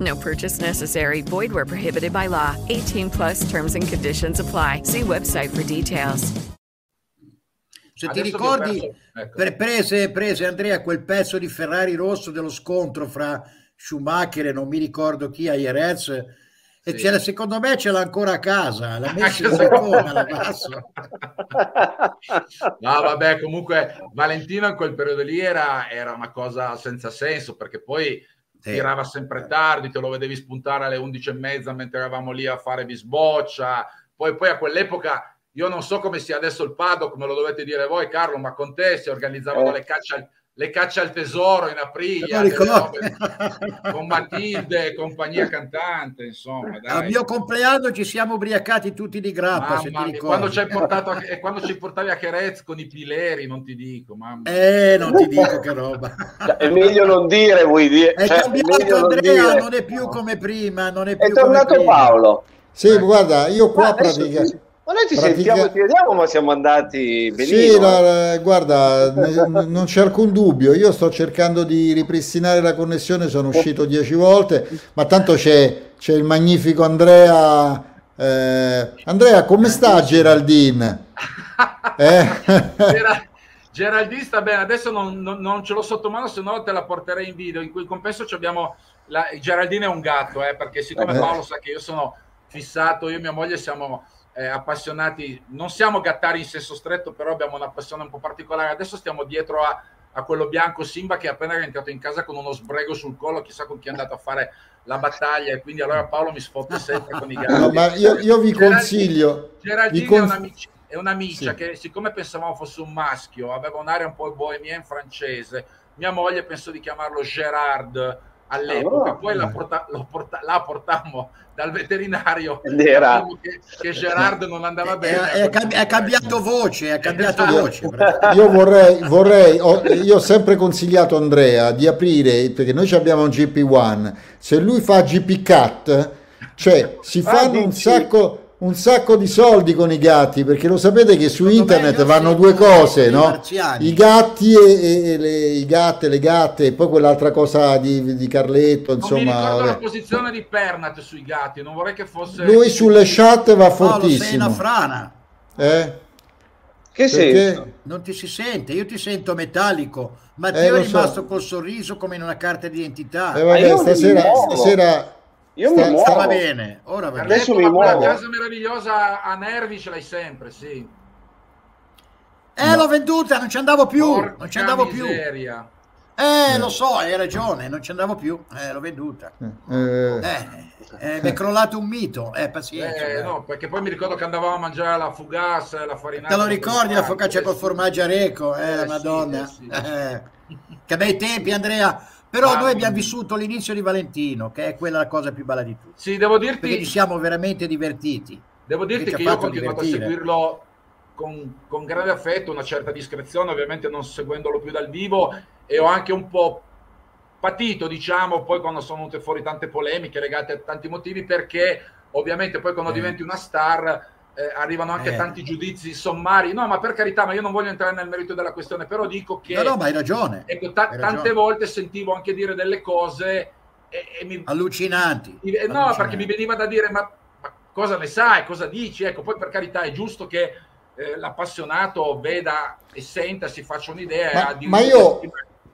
No purchase necessary. Void where prohibited by law. 18 plus terms and conditions apply. See website for details. Se Adesso ti ricordi, ecco. prese, prese Andrea quel pezzo di Ferrari rosso dello scontro fra Schumacher e non mi ricordo chi a Jerez e sì. secondo me ce l'ha ancora a casa l'ha messo in seconda la basso no vabbè comunque Valentino in quel periodo lì era, era una cosa senza senso perché poi sì. tirava sempre tardi te lo vedevi spuntare alle 11 e mezza mentre eravamo lì a fare bisboccia poi, poi a quell'epoca io non so come sia adesso il paddock, me lo dovete dire voi, Carlo, ma con te si organizzavano eh. le, cacce, le cacce al tesoro in aprile con Matilde e compagnia cantante. Insomma, dai. Al mio compleanno ci siamo ubriacati tutti di grappa. Mamma se ti quando, ci portato a, quando ci portavi a Cherez con i pileri, non ti dico. Mamma. Eh, non ti dico che roba. Cioè, è meglio non dire, vuoi dire. È cioè, cambiato Andrea, non, non, è più come prima. Non è, più è tornato Paolo. Sì, guarda, io qua praticamente ma noi ci Pratica... sentiamo, ti vediamo, ma siamo andati benissimo. Sì, la, guarda, ne, non c'è alcun dubbio. Io sto cercando di ripristinare la connessione, sono uscito dieci volte, ma tanto c'è, c'è il magnifico Andrea. Eh, Andrea, come sta Geraldine? Eh? Geraldine sta bene, adesso non, non, non, ce l'ho sotto mano, se no te la porterei in video. In cui compenso abbiamo la, Geraldine è un gatto, eh, perché siccome eh. Paolo sa che io sono fissato, io e mia moglie siamo eh, appassionati, non siamo gattari in senso stretto, però abbiamo una passione un po' particolare. Adesso stiamo dietro a, a quello bianco Simba che è appena rientrato in casa con uno sbrego sul collo, chissà con chi è andato a fare la battaglia e quindi allora Paolo mi sfotta sempre con i gatti. No, ma io, io vi consiglio... Geraldine vi cons- è, un'amicia sì. che siccome pensavamo fosse un maschio, aveva un'aria un po' bohemien francese, mia moglie pensò di chiamarlo Gerard all'epoca, poi la, porta, porta, la, portammo dal veterinario Era. Che, che Gerardo non andava bene. È, è, è cambiato voce, è cambiato esatto. voce. Io vorrei, vorrei ho, io ho sempre consigliato a Andrea di aprire, perché noi abbiamo un GP1, se lui fa GP Cat, cioè si ah, fanno un sacco un sacco di soldi con i gatti perché lo sapete che su Secondo internet vanno due cose no? i gatti e, e, e le, i gatte le gatte e poi quell'altra cosa di, di Carletto insomma non mi la posizione di Pernat sui gatti non vorrei che fosse lui sulle chat va fortissimo sei una frana eh? che senso? non ti si sente io ti sento metallico ma eh, è rimasto so. col sorriso come in una carta d'identità eh, vabbè, stasera, stasera Io sta, mi muovo. Sta bene. Ora va Adesso mi muovo. La casa meravigliosa a Nervi ce l'hai sempre, sì. Eh, no. l'ho venduta, non ci andavo più. Porca non ci andavo miseria. più. Eh, lo so, hai ragione, non ci andavo più, eh, l'ho venduta. Eh, eh, eh mi è crollato un mito, eh, pazienza. Eh, no, perché poi mi ricordo che andavamo a mangiare la fugasse, la farinata. Te lo ricordi la focaccia col formaggio a Reco, eh, la madonna. Sì, sì. che bei tempi, Andrea. Però ah, noi abbiamo vissuto l'inizio di Valentino, che è quella la cosa più bella di tutti. Sì, devo dirti... Perché ci siamo veramente divertiti. Devo dirti che io ho continuato divertire. a seguirlo con, con, grande affetto, una certa discrezione, ovviamente non seguendolo più dal vivo e ho anche un po' patito, diciamo, poi quando sono venute fuori tante polemiche legate a tanti motivi, perché ovviamente poi quando eh. diventi una star eh, arrivano anche eh. tanti giudizi sommari. No, ma per carità, ma io non voglio entrare nel merito della questione, però dico che... No, no, ma hai ragione. Ecco, ta- hai tante ragione. volte sentivo anche dire delle cose... E, e mi... Allucinanti. Mi, no, Allucinanti. perché mi veniva da dire, ma, ma, cosa ne sai, cosa dici? Ecco, poi per carità è giusto che eh, l'appassionato veda e senta, si faccia un'idea. Ma, di ma io...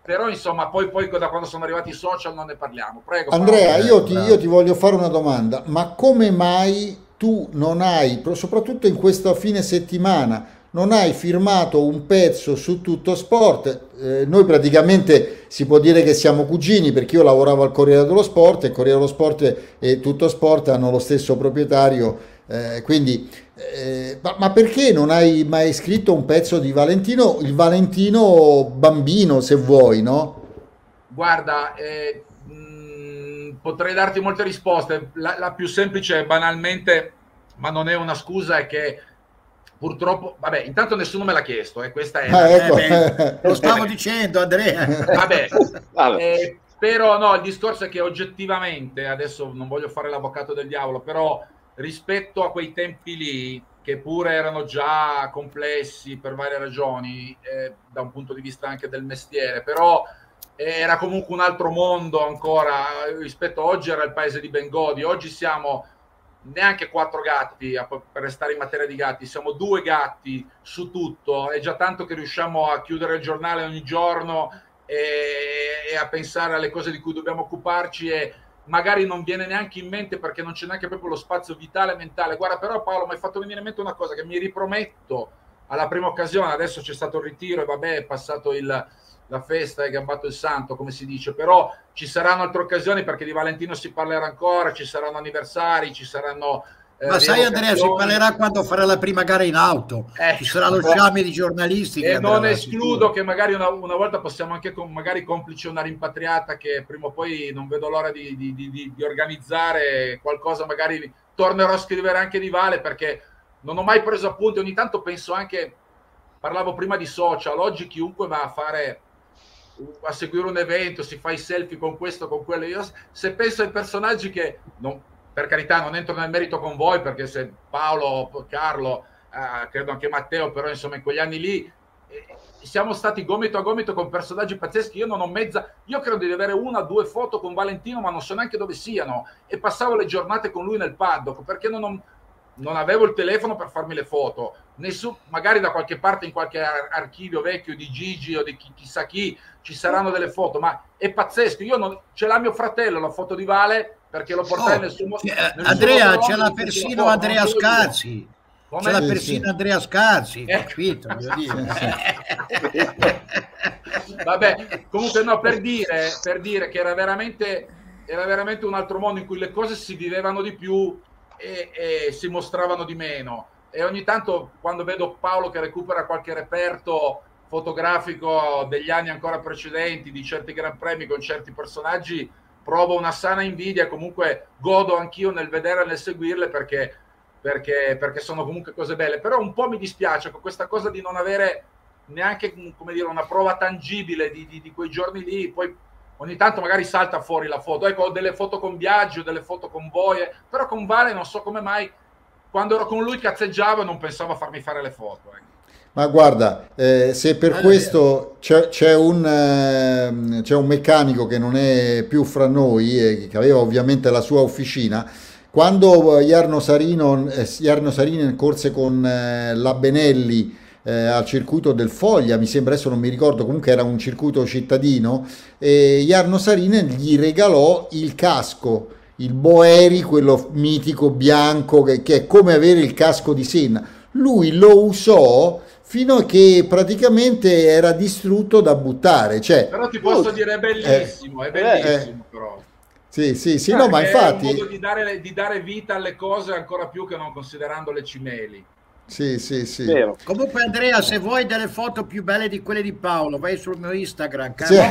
Però insomma, poi, poi da quando sono arrivati i social non ne parliamo. Prego. Andrea, io ti, io ti voglio fare una domanda. Ma come mai tu non hai, soprattutto in questo fine settimana, non hai firmato un pezzo su Tutto Sport. Eh, noi praticamente si può dire che siamo cugini perché io lavoravo al Corriere dello Sport e Corriere dello Sport e Tutto Sport hanno lo stesso proprietario. Eh, quindi, eh, ma, ma, perché non hai mai scritto un pezzo di Valentino, il Valentino bambino, se vuoi, no? Guarda, eh, potrei darti molte risposte. La, la più semplice, banalmente, ma non è una scusa, è che purtroppo, vabbè, intanto nessuno me l'ha chiesto, e eh, questa è... Ah, ecco. eh, lo stavo dicendo, Andrea. Vabbè, eh, però no, il discorso è che oggettivamente, adesso non voglio fare l'avvocato del diavolo, però rispetto a quei tempi lì, che pure erano già complessi per varie ragioni, eh, da un punto di vista anche del mestiere, però era comunque un altro mondo ancora rispetto a oggi era il paese di Bengodi, oggi siamo neanche quattro gatti per restare in materia di gatti, siamo due gatti su tutto, è già tanto che riusciamo a chiudere il giornale ogni giorno e, e, a pensare alle cose di cui dobbiamo occuparci e magari non viene neanche in mente perché non c'è neanche proprio lo spazio vitale mentale. Guarda, però Paolo mi hai fatto venire in mente una cosa che mi riprometto alla prima occasione, adesso c'è stato il ritiro e vabbè è passato il, la festa è gabbato il santo, come si dice, però ci saranno altre occasioni perché di Valentino si parlerà ancora, ci saranno anniversari, ci saranno... Eh, Ma sai Andrea, si parlerà quando farà la prima gara in auto, eh, ci sarà lo sciame di giornalisti. E non escludo che magari una, una, volta possiamo anche con, magari complice una rimpatriata che prima o poi non vedo l'ora di, di, di, di organizzare qualcosa, magari tornerò a scrivere anche di Vale perché non ho mai preso appunti, ogni tanto penso anche, parlavo prima di social, oggi chiunque va a fare a seguire un evento, si fa i selfie con questo, con quello. Io se penso ai personaggi che, non, per carità, non entro nel merito con voi, perché se Paolo, Carlo, eh, credo anche Matteo, però insomma in quegli anni lì eh, siamo stati gomito a gomito con personaggi pazzeschi. Io non ho mezza, io credo di avere una o due foto con Valentino, ma non so neanche dove siano. E passavo le giornate con lui nel paddock perché non ho non avevo il telefono per farmi le foto, Nessun, magari da qualche parte in qualche archivio vecchio di Gigi o di chi, chissà chi ci saranno delle foto, ma è pazzesco. Io non, ce l'ha mio fratello la foto di Vale perché lo portai oh, nel suo nel Andrea, ce l'ha persino foto, Andrea Scarsi. Ce l'ha persino Andrea Scarsi, eh. capito? Vabbè, comunque no, per dire, per dire che era veramente, era veramente un altro mondo in cui le cose si vivevano di più e, e, si mostravano di meno. E ogni tanto quando vedo Paolo che recupera qualche reperto fotografico degli anni ancora precedenti, di certi gran premi con certi personaggi, provo una sana invidia, comunque godo anch'io nel vedere e nel seguirle perché, perché, perché sono comunque cose belle. Però un po' mi dispiace con questa cosa di non avere neanche dire, una prova tangibile di, di, di quei giorni lì, poi ogni tanto magari salta fuori la foto. Ecco, ho delle foto con Biagio, delle foto con Boie, però con Vale non so come mai, quando ero con lui cazzeggiavo e non pensavo a farmi fare le foto. Ecco. Ma guarda, eh, se per questo c'è, c'è, un, eh, c'è, un, meccanico che non è più fra noi, e che aveva ovviamente la sua officina, quando Jarno Sarino, eh, Jarno Sarinen corse con eh, la Benelli eh, al circuito del Foglia, mi sembra adesso non mi ricordo, comunque era un circuito cittadino, e Jarno Sarinen gli regalò il casco il Boeri, quello mitico bianco che, che è come avere il casco di Senna. Lui lo usò fino a che praticamente era distrutto da buttare. Cioè, però ti posso dire è bellissimo, eh, è bellissimo eh, però. Sì, sì, sì, no, ma infatti... È un modo di dare, di dare vita alle cose ancora più che non considerando le cimeli. Sì, sì, sì. Vero. Comunque Andrea, se vuoi delle foto più belle di quelle di Paolo, vai sul mio Instagram, sì. e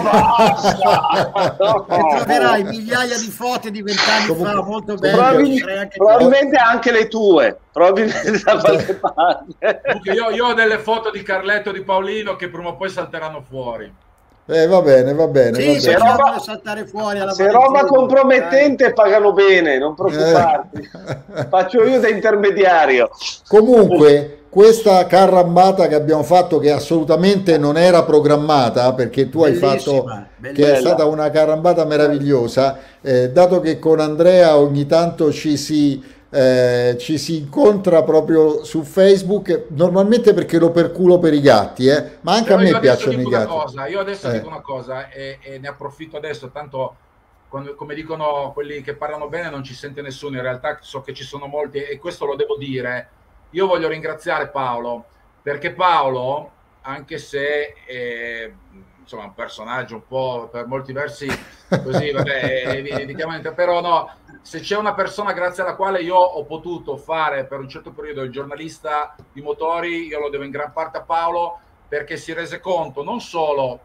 troverai migliaia di foto di vent'anni Comunque, fa, molto belle. Probabilmente, anche, probabilmente anche, le tue, probabilmente da qualche parte. Io, io ho delle foto di Carletto e di Paolino che prima o poi salteranno fuori. Eh, va bene, va bene. Sì, va se bene. roba, saltare fuori alla se roba compromettente pagano bene, non preoccuparti. Eh. Faccio io da intermediario. Comunque, questa carrambata che abbiamo fatto che assolutamente non era programmata perché tu Bellissima, hai fatto bellissima. che è stata una carambata meravigliosa eh, dato che con Andrea ogni tanto ci si eh, ci si incontra proprio su Facebook, normalmente perché lo perculo per i gatti, eh? ma anche Però a me piacciono i gatti. Cosa, io adesso eh. dico una cosa e, e, ne approfitto adesso, tanto quando, come dicono quelli che parlano bene non ci sente nessuno, in realtà so che ci sono molti e questo lo devo dire. Io voglio ringraziare Paolo, perché Paolo, anche se... Eh, insomma un personaggio un po' per molti versi così, vabbè, evidentemente, però no, se c'è una persona grazie alla quale io ho potuto fare per un certo periodo il giornalista di motori, io lo devo in gran parte a Paolo perché si rese conto non solo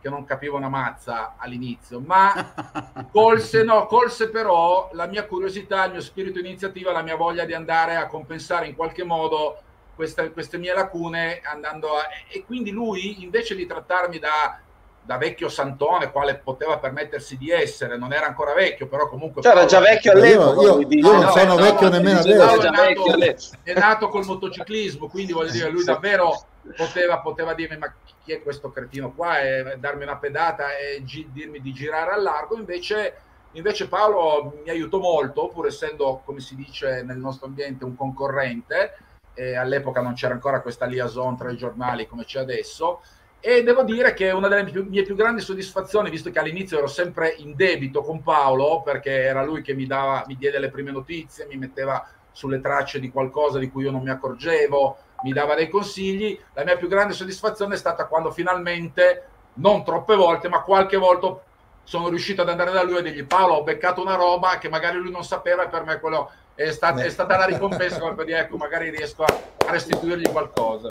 che non capivo una mazza all'inizio, ma colse, no, colse però la mia curiosità, il mio spirito iniziativa, la mia voglia di andare a compensare in qualche modo queste, queste mie lacune andando a, e quindi lui invece di trattarmi da, da, vecchio santone quale poteva permettersi di essere non era ancora vecchio però comunque cioè, era già vecchio all'epoca io, io, io non no, sono no, vecchio no, nemmeno adesso. è nato, è nato col motociclismo quindi voglio dire lui davvero poteva, poteva dirmi ma chi è questo cretino qua? E darmi una pedata e gi- dirmi di girare al largo. Invece Invece Paolo mi aiutò molto, pur essendo, come si dice nel nostro ambiente, un concorrente, e all'epoca non c'era ancora questa liaison tra i giornali come c'è adesso. E devo dire che una delle più, mie più grandi soddisfazioni, visto che all'inizio ero sempre in debito con Paolo, perché era lui che mi, dava, mi diede le prime notizie, mi metteva sulle tracce di qualcosa di cui io non mi accorgevo, mi dava dei consigli. La mia più grande soddisfazione è stata quando finalmente, non troppe volte, ma qualche volta sono riuscito ad andare da lui e dirgli Paolo ho beccato una roba che magari lui non sapeva e per me quello è, stata, è stata la ricompensa per dire ecco magari riesco a restituirgli qualcosa.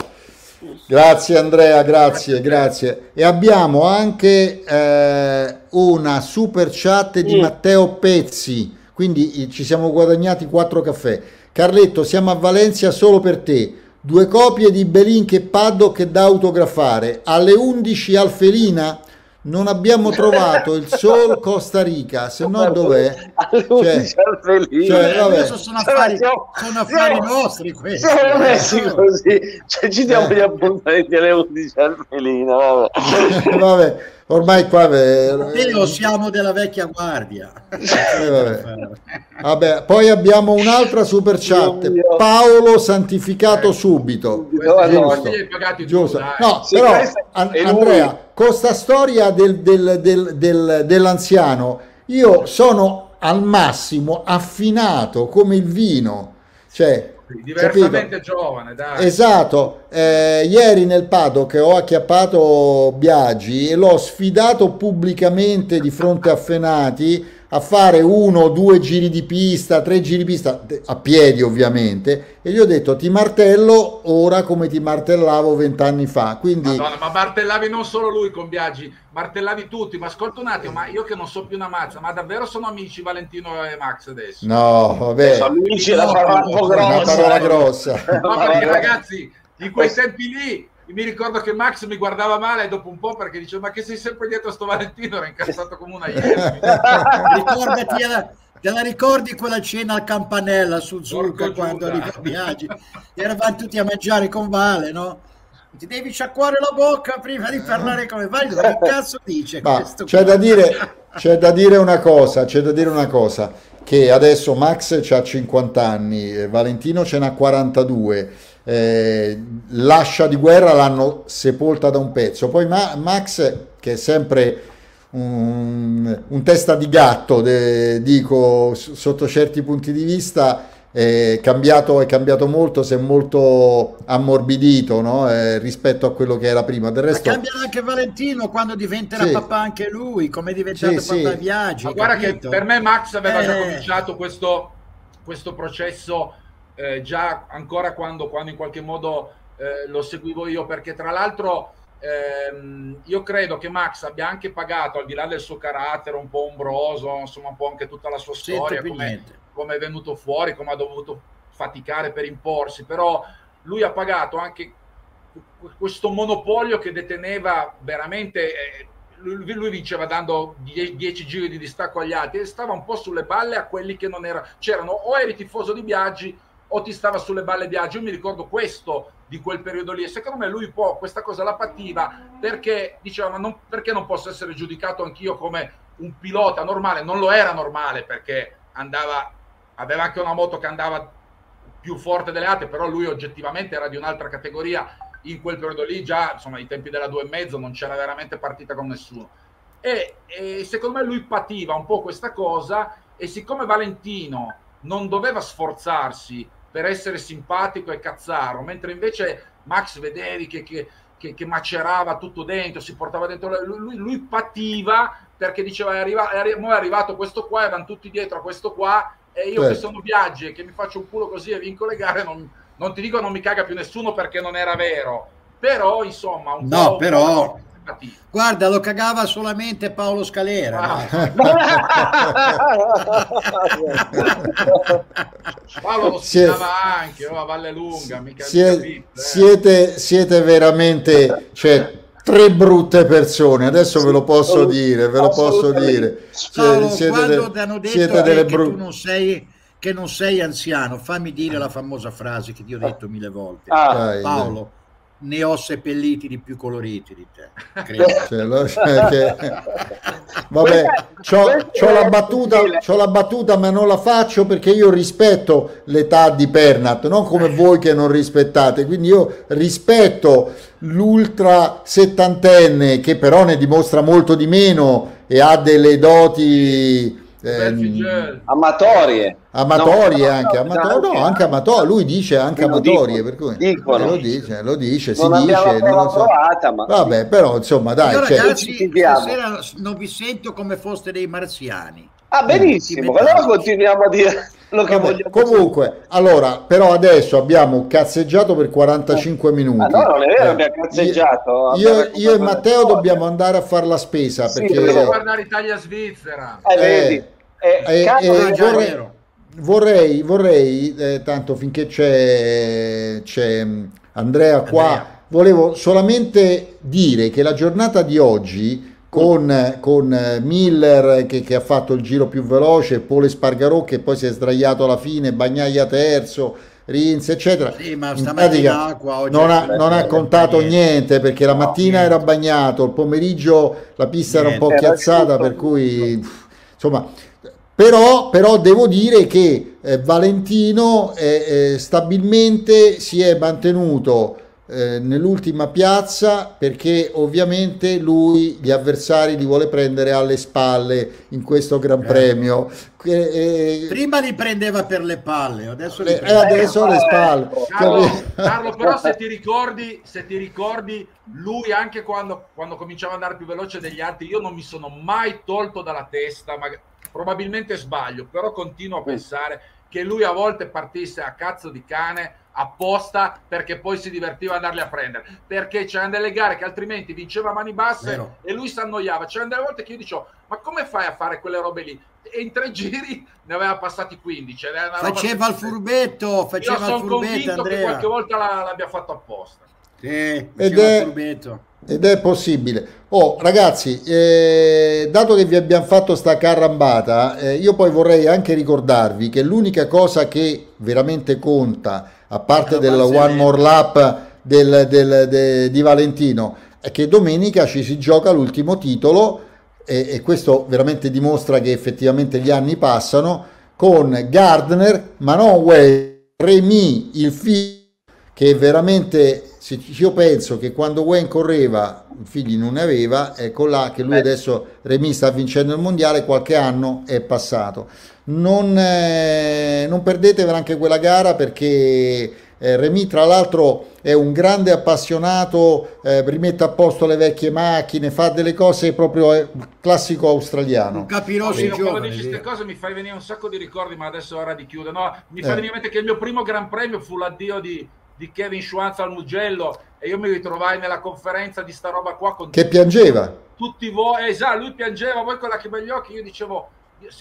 Grazie Andrea, grazie, grazie. E abbiamo anche eh, una super chat di Matteo Pezzi, quindi ci siamo guadagnati quattro caffè. Carletto, siamo a Valencia solo per te. Due copie di Belink e Paddock da autografare. Alle 11 al Felina non abbiamo trovato il Sol Costa Rica, se no dov'è? Cioè, cioè, vabbè. sono affari, sono affari siamo, nostri questi. Siamo messi così, cioè, ci diamo eh. gli appuntamenti alle 11 al Felina. Vabbè. vabbè. Ormai qua... Io siamo della vecchia guardia. Eh, vabbè. vabbè. poi abbiamo un'altra super chat, Paolo santificato subito. Giusto. Giusto. No, però Andrea con sta storia del, del, del, dell'anziano, io sono al massimo affinato come il vino. Cioè, diversamente capito? giovane, dai. Esatto, eh, ieri nel paddock ho acchiappato Biagi e l'ho sfidato pubblicamente di fronte a Fenati a fare uno o due giri di pista, tre giri di pista, a piedi ovviamente, e gli ho detto ti martello ora come ti martellavo vent'anni fa. Quindi... Madonna, ma martellavi non solo lui con Biagi, martellavi tutti, ma ascolta un attimo, ma io che non so più una mazza, ma davvero sono amici Valentino e Max adesso? No, vabbè. Sono amici, la parola grossa. Una parola grossa. No, perché ragazzi, in quei tempi lì mi ricordo che Max mi guardava male dopo un po' perché diceva ma che sei sempre dietro a sto Valentino? Era incazzato come una iena. Ricordati te la ricordi quella cena al campanella su Zulco quando arriva Biagi eravamo tutti a mangiare con Vale no? ti devi sciacquare la bocca prima di parlare come Vale. Che cazzo dice ma c'è da dire c'è da dire una cosa c'è da dire una cosa che adesso Max ha 50 anni Valentino ce n'ha 42 eh, l'ascia di guerra l'hanno sepolta da un pezzo. Poi Ma- Max, che è sempre un, un testa di gatto, de, dico, sotto certi punti di vista è cambiato, è cambiato molto, si è molto ammorbidito no? eh, rispetto a quello che era prima. Del resto... Ma cambia anche Valentino quando diventerà sì. papà anche lui, come è diventato sì, papà sì. Viaggi. Ma guarda capito? che per me Max aveva eh... già cominciato questo, questo processo eh, già ancora quando, quando, in qualche modo eh, lo seguivo io, perché tra l'altro ehm, io credo che Max abbia anche pagato, al di là del suo carattere un po' ombroso, insomma un po' anche tutta la sua storia, come, come è venuto fuori, come ha dovuto faticare per imporsi, però lui ha pagato anche questo monopolio che deteneva veramente eh, lui, lui, vinceva dando 10 giri di distacco agli altri e stava un po' sulle balle a quelli che non erano c'erano o eri tifoso di Biaggi o ti stava sulle balle Biaggi io mi ricordo questo di quel periodo lì e secondo me lui può questa cosa la pativa perché diceva ma non, perché non posso essere giudicato anch'io come un pilota normale? Non lo era normale perché andava aveva anche una moto che andava più forte delle altre, però lui oggettivamente era di un'altra categoria in quel periodo lì, già insomma ai tempi della due e mezzo non c'era veramente partita con nessuno. E, e secondo me lui pativa un po' questa cosa e siccome Valentino non doveva sforzarsi per essere simpatico e cazzaro, mentre invece Max vedevi che, che, che, che macerava tutto dentro, si portava dentro, lui, lui pativa perché diceva è, arriva, è, arri- è arrivato questo qua, erano tutti dietro a questo qua e io certo. che sono viaggi e che mi faccio un culo così e vinco le gare, non, non, ti dico non mi caga più nessuno perché non era vero, però insomma un no, po', però... Guarda, lo cagava solamente Paolo Scalera. Ah. Paolo lo spiegava anche, oh, a Valle Lunga. Mica, siete, mica eh. siete, siete veramente... Cioè, tre brutte persone, adesso ve lo posso dire, ve lo posso dire. Paolo, siete, quando de- hanno detto siete delle bru- tu non sei che non sei anziano, fammi dire la famosa frase che ti ho detto mille volte. Ah, Paolo, ne ho seppelliti di più coloriti di te. Lo, cioè che... Vabbè, c'ho, c'ho, la battuta, c'ho la battuta, ma non la faccio perché io rispetto l'età di Pernat, non come voi che non rispettate. Quindi io rispetto l'ultra settantenne che però ne dimostra molto di meno e ha delle doti ehm, amatorie. Amatorie no, anche, no, amato- no, anche amatorie lui dice anche amatorie per cui dicono. lo dice, lo dice si dice non so. provata, ma... vabbè però insomma dai Io, cioè... ragazzi stasera non vi sento come foste dei marziani. Ah benissimo allora continuiamo a dire Vabbè, comunque, allora, però adesso abbiamo cazzeggiato per 45 minuti. Ah, no, non è vero, eh, abbiamo cazzeggiato. Io, io, io e Matteo dobbiamo andare a fare la spesa sì, perché... Dobbiamo guardare Italia-Svizzera. Eh, vedi. Eh, eh, eh vorrei, vorrei, vorrei eh, tanto finché c'è, c'è Andrea qua, Andrea. volevo solamente dire che la giornata di oggi con, con Miller che, che, ha fatto il giro più veloce, Pole Spargarò che poi si è sdraiato alla fine, Bagnaia terzo, Rins eccetera. Sì, ma stamattina acqua, non, ha, non ha contato niente. niente perché la mattina no, era bagnato, il pomeriggio la pista niente. era un po' chiazzata per cui insomma però, però, devo dire che eh, Valentino eh, eh, stabilmente si è mantenuto eh, nell'ultima piazza perché ovviamente lui gli avversari li vuole prendere alle spalle in questo Gran eh. Premio. Eh, Prima li prendeva per le palle, adesso, le, eh, adesso le spalle. Carlo, Carlo, però se ti ricordi, se ti ricordi lui anche quando, quando cominciava ad andare più veloce degli altri, io non mi sono mai tolto dalla testa, ma probabilmente sbaglio, però continuo a pensare che lui a volte partisse a cazzo di cane apposta perché poi si divertiva ad andarli a prendere perché c'erano delle gare che altrimenti vinceva a mani basse Vero. e lui si annoiava c'erano delle volte che io dicevo ma come fai a fare quelle robe lì e in tre giri ne aveva passati 15 faceva il furbetto faceva io sono convinto Andrea. che qualche volta l'abbia fatto apposta sì, ed è, ed è possibile. Oh, ragazzi, eh, dato che vi abbiamo fatto sta carrambata, eh, io poi vorrei anche ricordarvi che l'unica cosa che veramente conta a parte del one more lap del, del, de, di Valentino, è che domenica ci si gioca l'ultimo titolo e, e questo veramente dimostra che effettivamente gli anni passano con Gardner, ma non Way, Remy, il figlio che veramente, io penso che quando Wayne correva figli non ne aveva, ecco là che lui Beh. adesso Remy sta vincendo il mondiale, qualche anno è passato. Non, eh, non perdetevela anche quella gara perché eh, Remy tra l'altro è un grande appassionato, eh, rimette a posto le vecchie macchine, fa delle cose proprio eh, classico australiano. Capirò se quando dici queste cose mi fai venire un sacco di ricordi, ma adesso è ora di chiudere. No, mi fa eh. venire in mente che il mio primo Gran Premio fu l'addio di, di Kevin Schwanz al Mugello e io mi ritrovai nella conferenza di sta roba qua con che piangeva. Tutti voi, esatto, lui piangeva, voi con la che begli occhi, io dicevo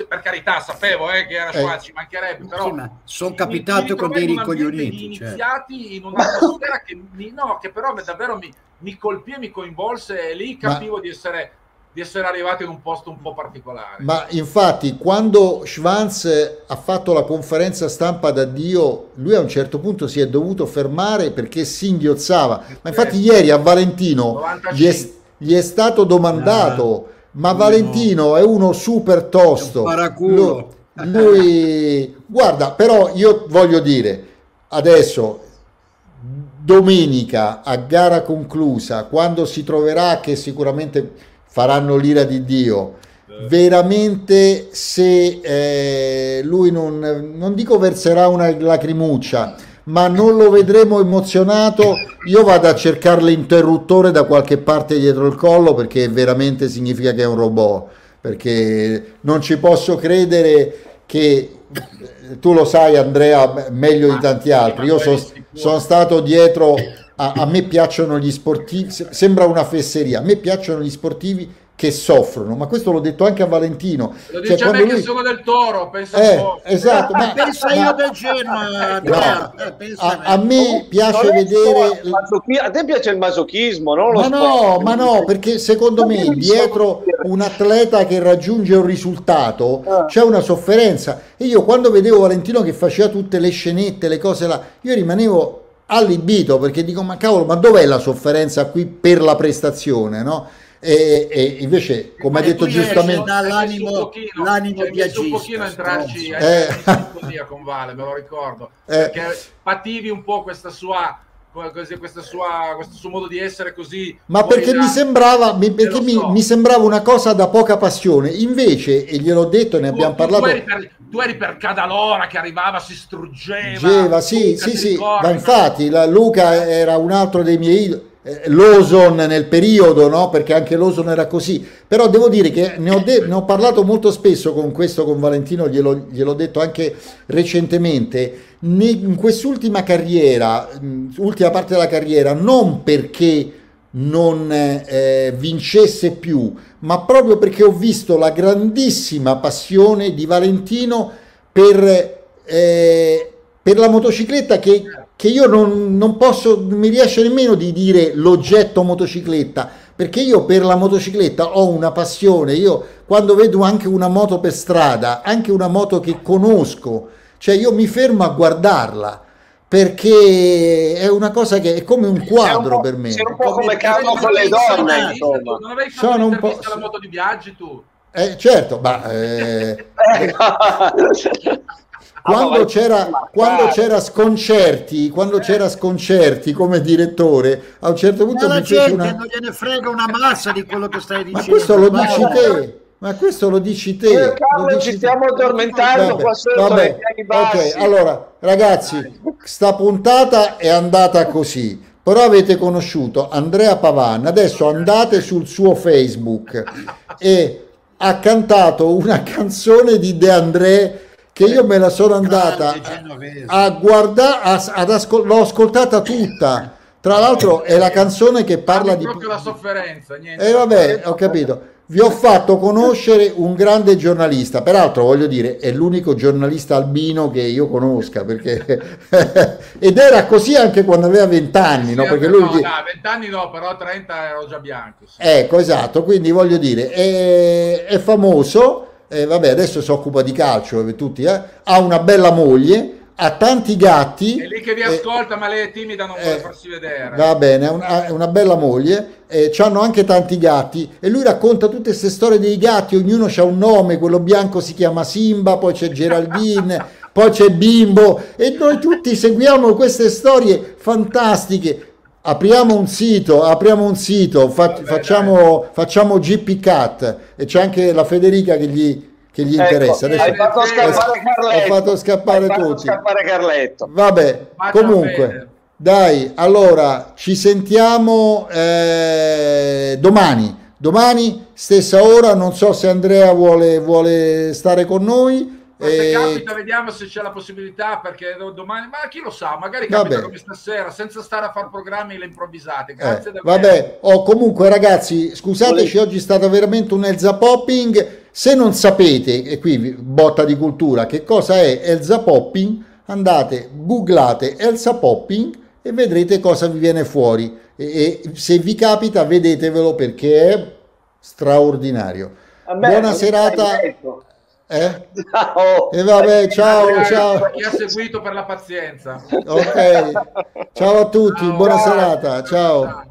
per carità sapevo eh, che era eh, ci mancherebbe però sì, sono capitato con dei ricoglioniti iniziati certo. in un'atmosfera che, mi, no, che però davvero mi, mi colpì e mi coinvolse e lì capivo Ma... di essere di essere arrivato in un posto un po' particolare. Ma infatti, quando Schwanz ha fatto la conferenza stampa d'addio, lui a un certo punto si è dovuto fermare perché si inghiozzava. Ma infatti, ieri a Valentino gli è, gli è, stato domandato. No ma Valentino è uno super tosto. Lui, lui, guarda, però io voglio dire, adesso domenica a gara conclusa, quando si troverà che sicuramente faranno l'ira di Dio, veramente se eh, lui non, non dico verserà una lacrimuccia, ma non lo vedremo emozionato. Io vado a cercare l'interruttore da qualche parte dietro il collo perché veramente significa che è un robot. Perché non ci posso credere che tu lo sai, Andrea, meglio di tanti altri. Io so, sono stato dietro. A, a me piacciono gli sportivi, sembra una fesseria. A me piacciono gli sportivi che soffrono, ma questo l'ho detto anche a Valentino. Lo cioè, dice a me lui... che sono del Toro, pensa eh, Esatto, ma, pensa ma, io del Genoa. No, eh, a, a, me piace no, vedere... A te piace il masochismo, no? ma no, ma no, perché secondo me dietro un atleta che raggiunge un risultato ah. c'è una sofferenza. E io quando vedevo Valentino che faceva tutte le scenette, le cose là, io rimanevo allibito perché dico ma cavolo, ma dov'è la sofferenza qui per la prestazione, no? E, e invece, come ha detto giustamente, l'animo, l'animo cioè, viaggista, un pochino entrarci eh. a con Vale, me lo ricordo, eh. perché pativi un po' questa sua questo suo, questo suo modo di essere così ma perché mi sembrava perché so. mi, mi, sembrava una cosa da poca passione. Invece e gliel'ho detto e ne tu, abbiamo tu, parlato tu eri, per, tu eri per Cadalora che arrivava si struggeva. Geva, sì sì sì. Ma infatti la Luca era un altro dei miei idoli eh, Lawson nel periodo, no? perché anche Lawson era così, però devo dire che ne ho, de- ne ho parlato molto spesso con questo, con Valentino, glielo, gliel'ho detto anche recentemente, in quest'ultima carriera, ultima parte della carriera, non perché non eh, vincesse più, ma proprio perché ho visto la grandissima passione di Valentino per, eh, per la motocicletta che che io non, non posso, non mi riesce nemmeno di dire l'oggetto motocicletta, perché io per la motocicletta ho una passione, io quando vedo anche una moto per strada, anche una moto che conosco, cioè io mi fermo a guardarla perché è una cosa che è come un quadro un per me. Sei un po' come Carlo con le donne, insomma. Non avevi fatto Sono un po'... la moto di viaggi tu? Eh, certo, ma eh, quando, c'era, quando c'era sconcerti, quando c'era sconcerti come direttore, a un certo punto ma mi fece una... non gliene frega una massa di quello che stai dicendo. Ma questo lo dici te. Ma questo lo dici te. Eh, lo dici ci stiamo addormentando vabbè, qua sotto vabbè, Ok, allora ragazzi, sta puntata è andata così. Però avete conosciuto Andrea Pavan, adesso andate sul suo Facebook e ha cantato una canzone di De André che io me la sono andata a guardare, ad ascol- l'ho ascoltata tutta. Tra l'altro è la canzone che parla di... Proprio la sofferenza, niente. E eh, vabbè, ho capito. Vi ho fatto conoscere un grande giornalista, peraltro voglio dire, è l'unico giornalista albino che io conosca, perché... ed era così anche quando aveva 20 anni, no? Perché lui... No, 20 anni no, però 30 ero già bianco. Sì. Ecco, esatto, quindi voglio dire, è, è famoso, eh, vabbè, adesso si occupa di calcio, eh, tutti, eh, ha una bella moglie, ha tanti gatti. È lì che vi ascolta, ma lei è timida, non vuole farsi vedere. Va bene, ha una, una, bella moglie, eh, hanno anche tanti gatti e lui racconta tutte queste storie dei gatti, ognuno ha un nome, quello bianco si chiama Simba, poi c'è Geraldine, poi c'è Bimbo e noi tutti seguiamo queste storie fantastiche Apriamo un sito, apriamo un sito, fa, Vabbè, facciamo, facciamo, GP Cat e c'è anche la Federica che gli, che gli ecco, interessa. Adesso, hai fatto scappare Carletto. Ho fatto scappare hai tutti. scappare Carletto. Vabbè, Faccia comunque, bene. dai, allora ci sentiamo eh, domani. Domani, stessa ora, non so se Andrea vuole, vuole stare con noi. Ma se eh, capita, vediamo se c'è la possibilità, perché domani, ma chi lo sa, magari capita vabbè. come stasera, senza stare a fare programmi le improvvisate. Grazie eh, Vabbè, oh, comunque ragazzi, scusateci, oggi è stato veramente un Elza Popping. Se non sapete, e qui botta di cultura, che cosa è Elza Popping, andate, googlate Elsa Popping e vedrete cosa vi viene fuori. E, e se vi capita, vedetevelo perché è straordinario. Buona serata. Eh? Ciao. E vabbè, ciao, ciao. Chi ha seguito per la pazienza. Ok. Ciao a tutti, ciao, buona ciao. serata. Ciao.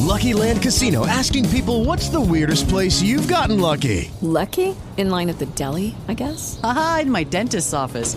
Lucky Land Casino asking people what's the weirdest place you've gotten lucky? Lucky? In line at the deli, I guess. Aha, in my dentist's office.